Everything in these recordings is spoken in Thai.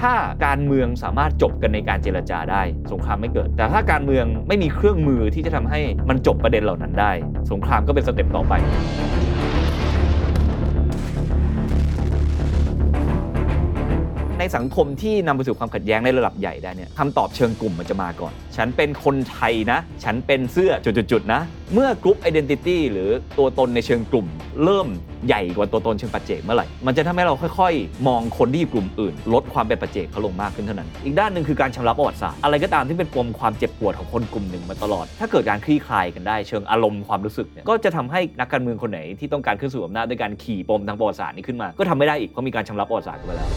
ถ้าการเมืองสามารถจบกันในการเจรจาได้ สงครามไม่เกิด แต่ถ้าการเมืองไม่มีเครื่องมือที่จะทำให้มันจบประเด็นเหล่านั้นได้ สงครามก็เป็น step ต่อไป ในสังคมที่นำไปสู่ความขัดแย้งในระดับใหญ่ได้เนี่ยคำตอบเชิงกลุ่มมันจะมาก่อน ฉันเป็นคนไทยนะ ฉันเป็นเสื้อจุดๆนะ เมื่อ group identity หรือตัวตนในเชิงกลุ่ม เริ่มใหญ่กว่าตัวตนเชิงปัจเจกเมื่อไหร่ มันจะทำให้เราค่อยๆ มองคนที่อยู่กลุ่มอื่น ลดความเป็นปัจเจกเขาลงมากขึ้นเท่านั้น อีกด้านหนึ่งคือการชำระประวัติศาสตร์อะไรก็ตามที่เป็นปมความเจ็บปวดของคนกลุ่มหนึ่งมาตลอด ถ้าเกิดการคลี่คลายกันได้เชิงอารมณ์ความรู้สึกเนี่ยก็จะทำให้นักการเมืองคนไหนที่ต้องการขึ้นสู่อำนาจด้วยการขี่ปมทางประวัติศาสตร์นี้ขึ้นมา ก็ทำไม่ได้อีกเพราะมีการชำระประวัติศาสตร์กันไปแล้ว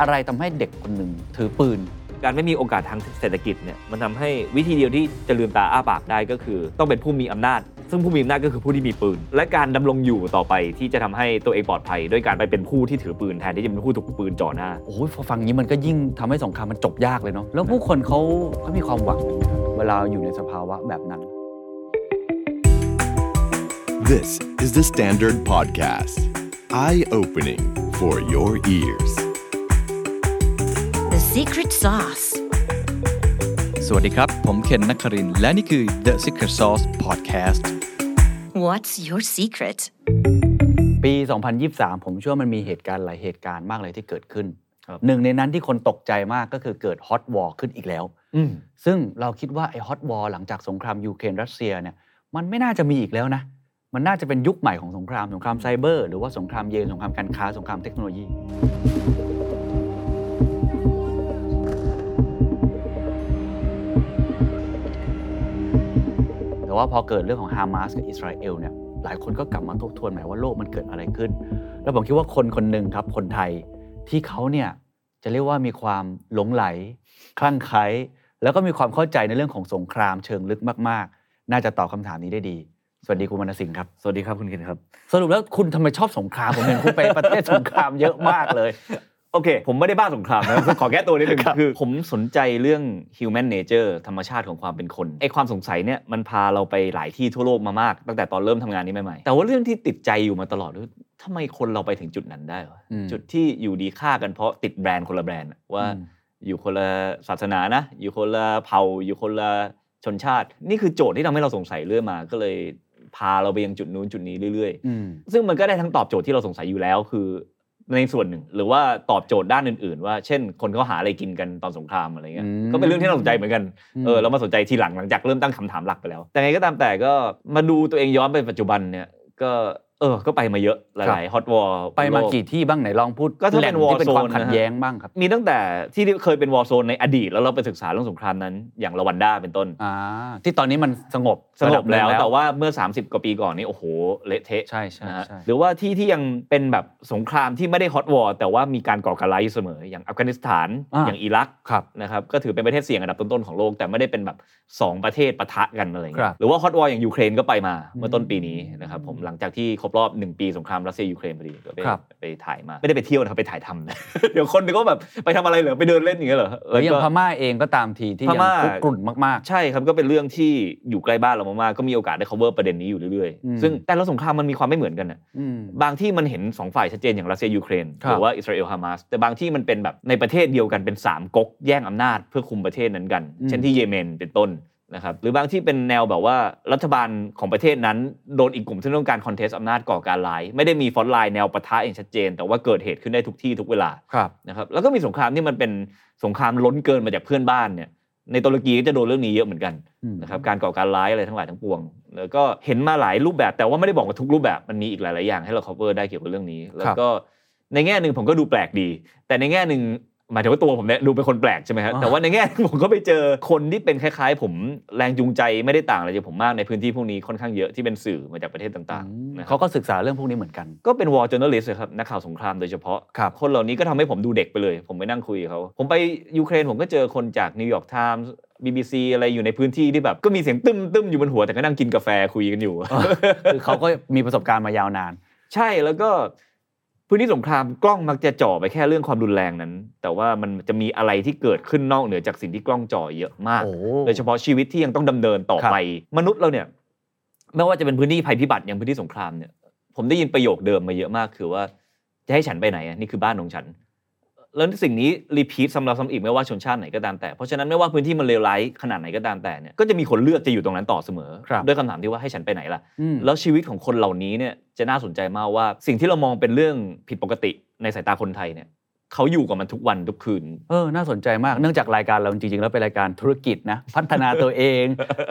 อะไรทำให้เด็กคนหนึ่งถือปืน การไม่มีโอกาสทางเศรษฐกิจเนี่ยมันทำให้วิธีเดียวที่จะลืมตาอ้าปากได้ก็คือ ต้องเป็นผู้มีอำนาจ ซึ่งผู้มีอำนาจก็คือผู้ที่มีปืน และการดำรงอยู่ต่อไปที่จะทำให้ตัวเองปลอดภัย ด้วยการไปเป็นผู้ที่ถือปืนแทนที่จะเป็นผู้ถูกปืนจ่อหน้าโอ้ยพอฟังอย่างนี้มันก็ยิ่งทำให้สงครามมันจบยากเลยเนาะแล้วผู้คนเขาเขามีความหวังกันไหมครับเวลาอยู่ในสภาวะแบบนั้น This is the Standard Podcast. Eye opening for your ears. The secret sauce. สวัสดีครับ ผมเคนนักครินทร์และนี่คือ The Secret Sauce Podcast What's your secret? ปี 2023 ผมเชื่อว่ามันมีเหตุการณ์หลายเหตุการณ์มากเลยที่เกิดขึ้นครับหนึ่งในนั้นที่คนตกใจมากก็คือเกิด hot war ขึ้นอีกแล้วอืมซึ่งเราคิดว่าไอ้ hot war หลังจากสงครามยูเครนรัสเซียเนี่ยมันไม่น่าจะมีอีกแล้วนะ มันน่าจะเป็นยุคใหม่ของสงครามสงครามไซเบอร์ หรือว่าสงครามเย็นสงครามการค้าสงครามเทคโนโลยี แต่ว่าพอเกิดเรื่องของฮามาสกับอิสราเอลเนี่ยหลายคนก็กลับมาทบทวนใหม่ว่าโลกมันเกิดอะไรขึ้น แล้วผมคิดว่าคนคนหนึ่งครับคนไทยที่เขาเนี่ยจะเรียกว่ามีความหลงไหล คลั่งไคล้แล้วก็มีความเข้าใจในเรื่องของสงครามเชิงลึกมาก ๆ น่าจะตอบคำถามนี้ได้ดี สวัสดีคุณวรรณสิงห์ครับ สวัสดีครับคุณเคนครับ สรุปแล้วคุณทำไมชอบสงคราม ผมเห็นคุณไปประเทศสงครามเยอะมากเลย โอเค ผมไม่ได้บ้าสงครามนะ ขอแก้ตัวนิดนึงครับคือ ผมสนใจเรื่อง human nature ธรรมชาติของความเป็นคนไอความสงสัยเนี่ยมันพาเราไปหลายที่ทั่วโลกมามาก ตั้งแต่ตอนเริ่มทำงานนี้ใหม่ๆ แต่ว่าเรื่องที่ติดใจอยู่มาตลอดคือทำไมคนเราไปถึงจุดนั้นได้วะอืมจุดที่อยู่ดีฆ่ากันเพราะติดแบรนด์คนละแบรนด์อะว่าอืมอยู่คนละศาสนานะ อยู่คนละเผ่า อยู่คนละชนชาติ นี่คือโจทย์ที่ทำให้เราสงสัยเรื่อยมาก็เลยพาเราไปยังจุดนู้นจุดนี้เรื่อยๆอืมซึ่งมันก็ได้ทั้งตอบโจทย์ที่เราสงสัยอยู่แล้ว คือ ในส่วนหนึ่ง หรือว่าตอบโจทย์ด้านอื่น ๆ ว่าเช่น คนเขาหาอะไรกินกันตอนสงครามอะไรเงี้ยอืมก็เป็นเรื่องที่น่าสนใจเหมือนกันอืมเออเรามาสนใจทีหลังหลังจากเริ่มตั้งคำถามหลักไปแล้ว แต่ไงก็ตามแต่ก็มาดูตัวเองย้อนไปปัจจุบันเนี่ยก็ เออ ก็ไปมาเยอะหลายๆฮอตวอลไปมากี่ที่บ้างไหนลองพูดก็ถ้าแหล่เป็งนวอที่ร์เป็นโซความนขัดแย้งบ้างครับ มีตั้งแต่ที่เคยเป็นวอร์โซนในอดีต แล้วเราไปศึกษาเรื่องสงครามนั้น อย่างรวันด้าเป็นต้นอ่าที่ตอนนี้มันสงบสงบแล้วระดัหนึ่แต่ว่าเมื่อ 30 กว่าปีก่อนนี่โอ้โหเละเทะใช่ใช่นะฮะใช่หรือว่าที่ที่ยังเป็นแบบสงครามที่ไม่ได้ hot war แต่ว่ามีการก่อการร้ายอยู่เสมออย่างอัฟกานิสถานอ่าอย่างอิรักครับนะครับก็ถือเป็นประเทศเสี่ยงอันดับต้นๆของโลกแต่ไม่ได้เป็นแบบ 2 ประเทศปะทะกันอะไรอย่างครัเงี้ยครับหรือว่า hot war อย่างยูเครนก็ไปมาเมื่อต้นปีนี้อืมนะครับผมหลังจากที่ครบรอบ1ปีสงครามรัสเซียยูเครนพอดีก็ไปครับไปถ่ายมา ไม่ได้ไปเที่ยวนะครับไปถ่ายทำนะเดี๋ยวคนนึกว่าแบบไปทำอะไรเหรอไปเดินเล่นอย่างเงี้ยเหรอแล้วอย่างก็พม่าเองก็ตามทีที่ยังพม่าคุกกรุ่นมากใช่ครับก็เป็นเรื่องที่อยู่ใกล้บ้านเรามากๆก็มีโอกาสได้ cover ประเด็นนี้อยู่เรื่อยอืมๆซึ่งแต่ละสงครามมันมีความไม่เหมือนกันน่ะๆอืมบางที่มันเห็นสองฝ่ายชัดเจนอย่างรัสเซียยูเครนครับหรือว่าอิสราเอลฮามาสแต่บางที่มันเป็นแบบในประเทศเดียวกันเป็น3ก๊กแย่งอำนาจเพื่อคุมประเทศนั้นกันอืมเช่นที่เยเมนเป็นต้น นะครับหรือบางที่เป็นแนวแบบว่ารัฐบาลของประเทศนั้นโดนอีกกลุ่มที่ต้องการ contest อำนาจก่อการร้าย ไม่ได้มี frontline แนวปะทะอย่างชัดเจน แต่ว่าเกิดเหตุขึ้นได้ทุกที่ทุกเวลาครับนะครับแล้วก็มีสงครามที่มันเป็นสงครามล้นเกินมาจากเพื่อนบ้านเนี่ยในตุรกีก็จะโดนเรื่องนี้เยอะเหมือนกันอืมนะครับการก่อการร้ายอะไรทั้งหลายทั้งปวง แล้วก็เห็นมาหลายรูปแบบ แต่ว่าไม่ได้บอกว่าทุกรูปแบบมันมีอีกหลาย ๆ อย่างให้เรา cover ได้เกี่ยวกับเรื่องนี้ แล้วก็ในแง่หนึ่งผมก็ดูแปลกดี แต่ในแง่หนึ่ง หมายถึงว่าตัวผมเนี่ยดูเป็นคนแปลกใช่ไหมครับอ่าแต่ว่าในแง่หนึ่งผมก็ไปเจอคนที่เป็นคล้ายๆ ผมแรงจูงใจไม่ได้ต่างอะไรจากผมมากในพื้นที่พวกนี้ค่อนข้างเยอะที่เป็นสื่อมาจากประเทศต่างอืมๆนะครับเขาก็ศึกษาเรื่องพวกนี้เหมือนกัน ก็เป็น war journalist อะครับนักข่าวสงครามโดยเฉพาะครับคนเหล่านี้ก็ทำให้ผมดูเด็กไปเลย ผมไปนั่งคุยกับเขา ผมไปยูเครนผมก็เจอคนจากนิวยอร์กไทมส์ BBC อะไรอยู่ในพื้นที่ที่แบบ ก็มีเสียงตึ้มตึ้มอยู่บนหัวแต่ก็นั่งกินกาแฟคุยกันอยู่คือเขาก็มีประสบการณ์มายาวนาน ใช่แล้วก็ พื้นที่สงครามกล้องมักจะจ่อไปแค่เรื่องความรุนแรงนั้น แต่ว่ามันจะมีอะไรที่เกิดขึ้นนอกเหนือจากสิ่งที่กล้องจ่อเยอะมากโอ้โดยเฉพาะชีวิตที่ยังต้องดำเนินต่อไป มนุษย์เราเนี่ยไม่ว่าจะเป็นพื้นที่ภัยพิบัติอย่างพื้นที่สงครามเนี่ย ผมได้ยินประโยคเดิมมาเยอะมาก คือว่าจะให้ฉันไปไหนอะนี่คือบ้านของฉัน แล้วสิ่งนี้รีพีทซ้ำแล้วซ้ำอีกไม่ว่าชนชาติไหนก็ตามแต่ เพราะฉะนั้นไม่ว่าพื้นที่มันเลวร้ายขนาดไหนก็ตามแต่เนี่ยก็จะมีคนเลือกจะอยู่ตรงนั้นต่อเสมอครับด้วยคำถามที่ว่าให้ฉันไปไหนล่ะอืมแล้วชีวิตของคนเหล่านี้เนี่ยจะน่าสนใจมากว่า สิ่งที่เรามองเป็นเรื่องผิดปกติในสายตาคนไทยเนี่ยเขาอยู่กับมันทุกวันทุกคืน เออ น่าสนใจมาก เนื่องจากรายการเราจริงๆ แล้วเป็นรายการธุรกิจนะ พัฒนาตัวเอง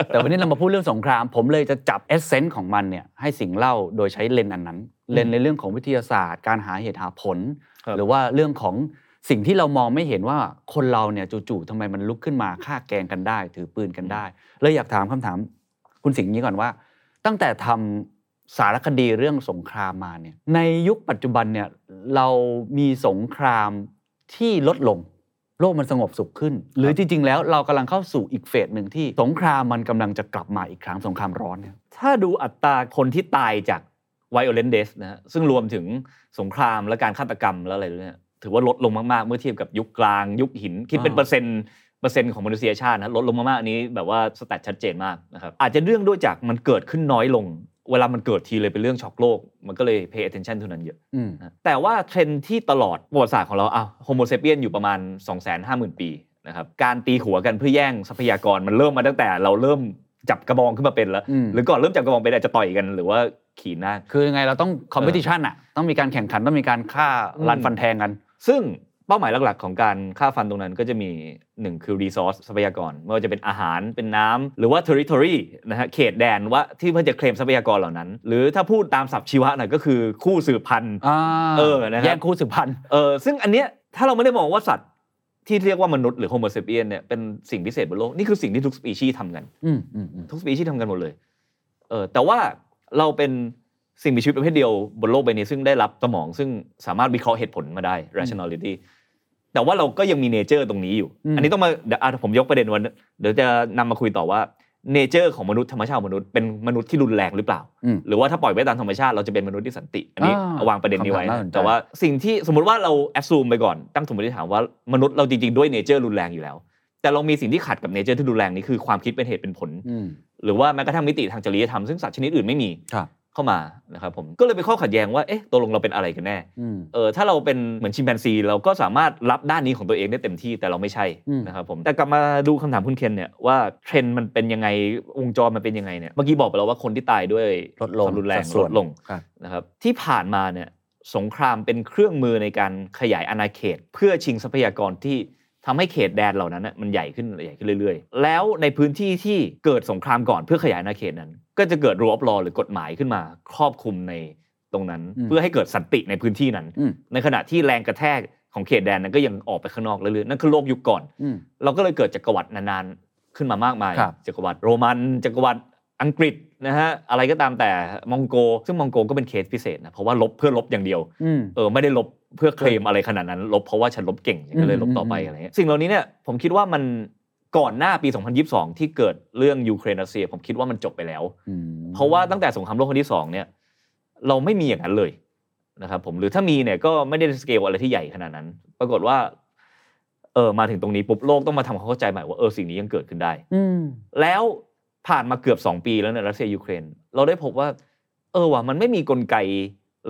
แต่วันนี้เรามาพูดเรื่องสงคราม ผมเลยจะจับเอเซนส์ของมันเนี่ยให้สิ่งเล่าโดยใช้เลนส์อันนั้น เลนส์ในเรื่องของวิทยาศาสตร์ การหาเหตุหาผลครับหรือว่าเรื่องของ สิ่งที่เรามองไม่เห็นว่าคนเราเนี่ยจู่ๆทำไมมันลุกขึ้นมาฆ่าแกงกันได้ ถือปืนกันได้เลยอยากถามคำถาม คุณสิงห์นี้ก่อนว่า ตั้งแต่ทำสารคดีเรื่องสงครามมาเนี่ยในยุคปัจจุบันเนี่ยเรามีสงครามที่ลดลง โลกมันสงบสุขขึ้น หรือจริง ๆ แล้วเรากำลังเข้าสู่อีกเฟสหนึ่งที่สงครามมันกำลังจะกลับมาอีกครั้งสงครามร้อนเนี่ยถ้าดูอัตราคนที่ตายจาก violent death นะฮะซึ่งรวมถึงสงครามและการฆาตกรรมแล้วอะไรด้วยเนี่ย ถือว่าลดลงมาก ๆ เมื่อเทียบกับยุคกลาง ยุคหินคิดเป็นอ่าเปอร์เซ็นต์เปอร์เซ็นต์ของมนุษยชาตินะลดลงมากๆอันนี้แบบว่า stat ชัดเจนมากนะครับอาจจะเรื่องด้วยจากมันเกิดขึ้นน้อยลง เวลามันเกิดทีเลยเป็นเรื่องช็อกโลก มันก็เลย pay attention เท่านั้นเยอะอืมนะแต่ว่าเทรนด์ที่ตลอดประวัติศาสตร์ของเราอะ Homo sapien อยู่ประมาณ 2 5 0 0 0 0 ปีนะครับการตีหัวกันเพื่อแย่งทรัพยากรมันเริ่มมาตั้งแต่เราเริ่มจับกระบองขึ้นมาเป็นแล้วอืมหรือก่อนเริ่มจับกระบองเป็นอาจจะต่อยกันหรือว่าขี่หน้า คือยังไงเราต้อง competition อะต้องมีการแข่งขันต้องมีการฆ่าอืมรันฟันแทงกัน ซึ่งเป้าหมายหลักๆ ของการฆ่าฟันตรงนั้นก็จะมี 1 คือ resource ทรัพยากรไม่ว่าจะเป็นอาหารเป็นน้ำหรือว่า territory นะฮะเขตแดนว่าที่เพื่อจะเคลมทรัพยากรเหล่านั้น หรือถ้าพูดตามศัพท์ชีวะหน่อยก็คือคู่สืบพันธุ์อ่าเออนะครับแย่งคู่สืบพันธุ์เออซึ่งอันเนี้ยถ้าเราไม่ได้มองว่าสัตว์ที่เรียกว่ามนุษย์หรือ Homo sapien เนี่ยเป็นสิ่งพิเศษบนโลกนี่คือสิ่งที่ทุกสปีชีส์ทำกันอืมอืมอืมทุกสปีชีส์ทำกันหมดเลยเออแต่ว่าเราเป็น สิ่งมีชีวิตประเภทเดียวบนโลกใบนี้ซึ่งได้รับสมอง ซึ่งสามารถวิเคราะห์เหตุผลมาได้ rationality แต่ว่าเราก็ยังมี nature ตรงนี้อยู่ อันนี้ต้องมาเดี๋ยวอะผมยกประเด็นวันเดี๋ยวจะนำมาคุยต่อว่า nature ของมนุษย์ธรรมชาติของมนุษย์เป็นมนุษย์ที่รุนแรงหรือเปล่าอืมหรือว่าถ้าปล่อยไว้ตามธรรมชาติเราจะเป็นมนุษย์ที่สันติ อันนี้อ่าเอาวางประเด็นนี้ไว้คำถามนะน่าสนใจแต่ว่าสิ่งที่สมมติว่าเรา assume ไปก่อนตั้งสมมติฐานว่ามนุษย์เราจริงๆด้วย nature รุนแรงอยู่แล้ว แต่เรามีสิ่งที่ขัดกับ nature ที่รุนแรงนี้คือความคิดเป็นเหตุเป็นผลอืมหรือว่าแม้กระทั่งมิติทางจริยธรรมซึ่งสัตว์ชนิดอื่นไม่มีครับ เข้ามานะครับผมก็เลยเป็นข้อขัดแย้งว่าเอ๊ะตกลงเราเป็นอะไรกันแน่อืมเออถ้าเราเป็นเหมือนชิมแปนซี เราก็สามารถรับด้านนี้ของตัวเองได้เต็มที่แต่เราไม่ใช่อืมนะครับผมแต่กลับมาดูคำถามคุณเคนเนี่ยว่าเทรนด์มันเป็นยังไงวงจรมันเป็นยังไงเนี่ยเมื่อกี้บอกไปแล้วว่าคนที่ตายด้วยลดลงความรุนแรงสัดส่ลวนดลงครับนะครับที่ผ่านมาเนี่ยสงครามเป็นเครื่องมือในการขยายอาณาเขต เพื่อชิงทรัพยากรที่ทำให้เขตแดนเหล่านั้นน่ะมันใหญ่ขึ้นใหญ่ขึ้นเรื่อย ๆ แล้วในพื้นที่ที่เกิดสงครามก่อนเพื่อขยายอาณาเขตนั้น ก็จะเกิดรูออฟลอหรือกฎหมายขึ้นมา ครอบคลุมในตรงนั้นอืมเพื่อให้เกิดสันติในพื้นที่นั้นอืมในขณะที่แรงกระแทกของเขตแดนนั้นก็ยังออกไปข้างนอกเรื่อยๆนั่นคือโลกยุคก่อนอืมเราก็เลยเกิดจักรวรรดินานๆขึ้นมามากมายครับจักรวรรดิโรมัน จักรวรรดิอังกฤษนะฮะอะไรก็ตามแต่มองโกล ซึ่งมองโกลก็เป็นเคสพิเศษนะเพราะว่ารบเพื่อรบอย่างเดียวอืมเออไม่ได้รบเพื่อเคลมอะไรขนาดนั้น รบเพราะว่าฉันรบเก่งฉันก็เลยรบต่อไปอืมอะไรเงี้ยสิ่งเหล่านี้เนี่ยผมคิดว่ามัน ก่อนหน้าปี 2022 ที่เกิดเรื่องยูเครนรัสเซียผมคิดว่ามันจบไปแล้วอืมเพราะว่าตั้งแต่สงครามโลกครั้งที่สองเนี่ยเราไม่มีอย่างนั้นเลยนะครับผมหรือถ้ามีเนี่ยก็ไม่ได้สเกลอะไรที่ใหญ่ขนาดนั้น ปรากฏว่าเออมาถึงตรงนี้ปุ๊บโลกต้องมาทำความเข้าใจใหม่ว่าเออสิ่งนี้ยังเกิดขึ้นได้ อืมแล้วผ่านมาเกือบ 2 ปีแล้วในรัสเซียยูเครน เราได้พบว่า เออว่ะมันไม่มีกลไก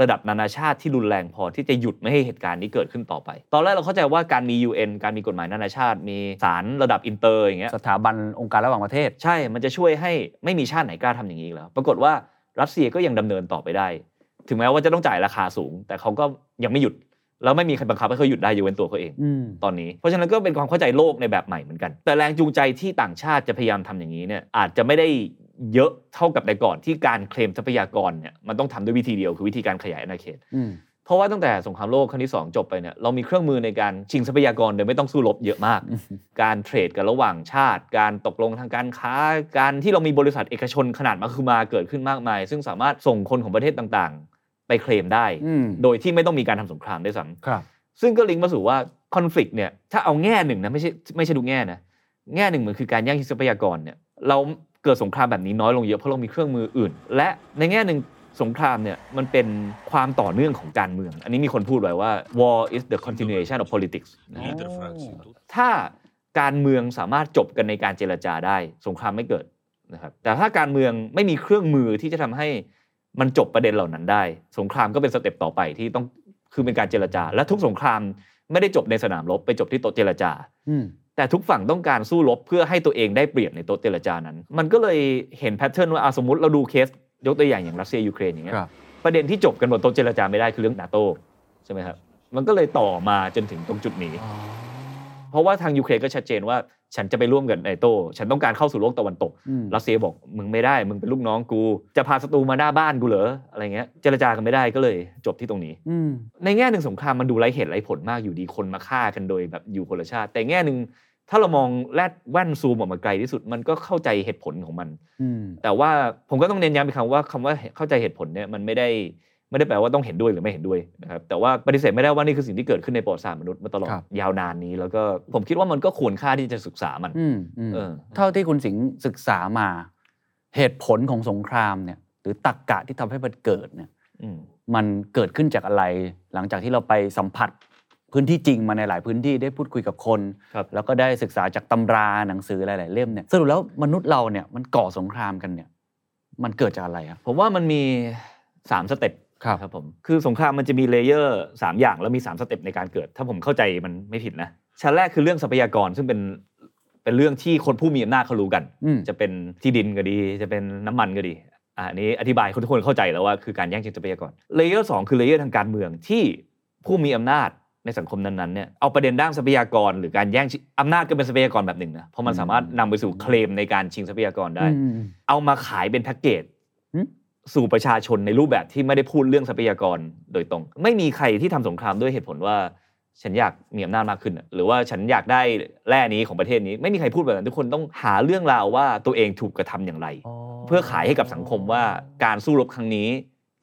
ระดับนานาชาติที่รุนแรงพอที่จะหยุดไม่ให้เหตุการณ์นี้เกิดขึ้นต่อไป ตอนแรกเราเข้าใจว่าการมี UN การมีกฎหมายนานาชาติ มีศาลระดับอินเตอร์อย่างเงี้ยสถาบันองค์การระหว่างประเทศ ใช่ มันจะช่วยให้ไม่มีชาติไหนกล้าทำอย่างนี้อีกแล้ว ปรากฏว่ารัสเซียก็ยังดำเนินต่อไปได้ ถึงแม้ว่าจะต้องจ่ายราคาสูง แต่เขาก็ยังไม่หยุดแล้วไม่มีใครบังคับให้เขาหยุดได้ยกเว้นตัวเขาเองอืมตอนนี้ เพราะฉะนั้นก็เป็นความเข้าใจโลกในแบบใหม่เหมือนกัน แต่แรงจูงใจที่ต่างชาติจะพยายามทำอย่างนี้เนี่ยอาจจะไม่ได้ เยอะเท่ากับแต่ก่อนที่การเคลมทรัพยากรเนี่ยมันต้องทำด้วยวิธีเดียวคือวิธีการขยายอาณาเขตอืมเพราะว่าตั้งแต่สงครามโลกครั้งที่สองจบไปเนี่ยเรามีเครื่องมือในการชิงทรัพยากรโดยไม่ต้องสู้รบเยอะมาก การเทรดกันระหว่างชาติ การตกลงทางการค้า การที่เรามีบริษัทเอกชนขนาดมาคือมาเกิดขึ้นมากมาย ซึ่งสามารถส่งคนของประเทศต่างๆ ไปเคลมได้อืมโดยที่ไม่ต้องมีการทำสงครามด้วยซ้ำครับซึ่งก็ลิงก์มาสู่ว่าคอน FLICT เนี่ยถ้าเอาแง่หนึ่งนะไม่ใช่ไม่ใช่ทุกแง่นะแง่หนึ่งมันคือการแย่งชิงทรัพยากรเนี่ยเรา เกิดสงครามแบบนี้น้อยลงเยอะเพราะเรามีเครื่องมืออื่น และในแง่หนึ่งสงครามเนี่ยมันเป็นความต่อเนื่องของการเมือง อันนี้มีคนพูดไว้ว่า war is the continuation of politics นะฮะถ้าการเมืองสามารถจบกันในการเจรจาได้ สงครามไม่เกิดนะครับแต่ถ้าการเมืองไม่มีเครื่องมือที่จะทำให้มันจบประเด็นเหล่านั้นได้ สงครามก็เป็น step ต่อไปที่ต้องคือเป็นการเจรจา และทุกสงครามไม่ได้จบในสนามรบไปจบที่โต๊ะเจรจาอืม แต่ทุกฝั่งต้องการสู้รบเพื่อให้ตัวเองได้เปรียบในโต๊ะเจรจานั้น มันก็เลยเห็น pattern ว่าอะสมมติเราดูเคสยกตัวอย่างอย่างรัสเซียยูเครนอย่างเงี้ยครับประเด็นที่จบกันบนโต๊ะเจรจาไม่ได้คือเรื่องนาโตใช่ไหมครับมันก็เลยต่อมาจนถึงตรงจุดนี้ เพราะว่าทางยูเครนก็ชัดเจนว่าฉันจะไปร่วมกับนาโตฉันต้องการเข้าสู่โลกตะวันตกอืมรัสเซียบอกมึงไม่ได้ มึงเป็นลูกน้องกู จะพาศัตรูมาหน้าบ้านกูเหรอ อะไรเงี้ย เจรจากันไม่ได้ก็เลยจบที่ตรงนี้อืมในแง่หนึ่งสงครามมันดูไร้เหตุไร้ผลมากอยู่ดีคนมาฆ่ากันโดยแบบอยู่คนละชาติ แต่แง่หนึ่ง ถ้าเรามองแลดแว่นซูมออกมาไกลที่สุดมันก็เข้าใจเหตุผลของมันอืมแต่ว่าผมก็ต้องเน้นย้ำอีกครั้งว่าคำว่าเข้าใจเหตุผลเนี่ยมันไม่ได้ไม่ได้แปลว่าต้องเห็นด้วยหรือไม่เห็นด้วยนะครับแต่ว่าปฏิเสธไม่ได้ว่านี่คือสิ่งที่เกิดขึ้นในประวัติศาสตร์มนุษย์มาตลอดครับยาวนานนี้ แล้วก็ผมคิดว่ามันก็ควรค่าที่จะศึกษามันอืมอืมเออเท่าที่คุณสิงห์ศึกษามา เหตุผลของสงครามเนี่ย หรือตรรกกะที่ทำให้มันเกิดเนี่ยอืมมันเกิดขึ้นจากอะไร หลังจากที่เราไปสัมผัส พื้นที่จริงมาในหลายพื้นที่ได้พูดคุยกับคนครับแล้วก็ได้ศึกษาจากตำราหนังสือหลาย ๆ เล่มเนี่ยสรุปแล้วมนุษย์เราเนี่ยมันก่อสงครามกันเนี่ยมันเกิดจากอะไรครับผมว่ามันมีสาม step ครับครับผมคือสงครามมันจะมี layer สามอย่างแล้วมีสาม step ในการเกิด ถ้าผมเข้าใจมันไม่ผิดนะชั้นแรกคือเรื่องทรัพยากรซึ่งเป็นเป็นเรื่องที่คนผู้มีอำนาจเขารู้กันอืมจะเป็นที่ดินก็ดี จะเป็นน้ำมันก็ดีอะอันนี้อธิบายคนทุกคนเข้าใจแล้วว่าคือการแย่งชิงทรัพยากร layer สองคือ layer ทางการเมืองที่ผู้มีอำนาจ ในสังคมนั้นๆเนี่ยเอาประเด็นด้านทรัพยากร หรือการแย่งชิงอำนาจก็เป็นทรัพยากรแบบหนึ่งนะเพราะมันสามารถนำไปสู่เคลมในการชิงทรัพยากรได้อืมเอามาขายเป็นแพ็กเกจหึสู่ประชาชนในรูปแบบที่ไม่ได้พูดเรื่องทรัพยากรโดยตรง ไม่มีใครที่ทำสงครามด้วยเหตุผลว่า ฉันอยากมีอำนาจมากขึ้นน่ะหรือว่าฉันอยากได้แร่นี้ของประเทศนี้ ไม่มีใครพูดแบบนั้นทุกคนต้องหาเรื่องราวว่าตัวเองถูกกระทำอย่างไร เพื่อขายให้กับสังคมว่าการสู้รบครั้งนี้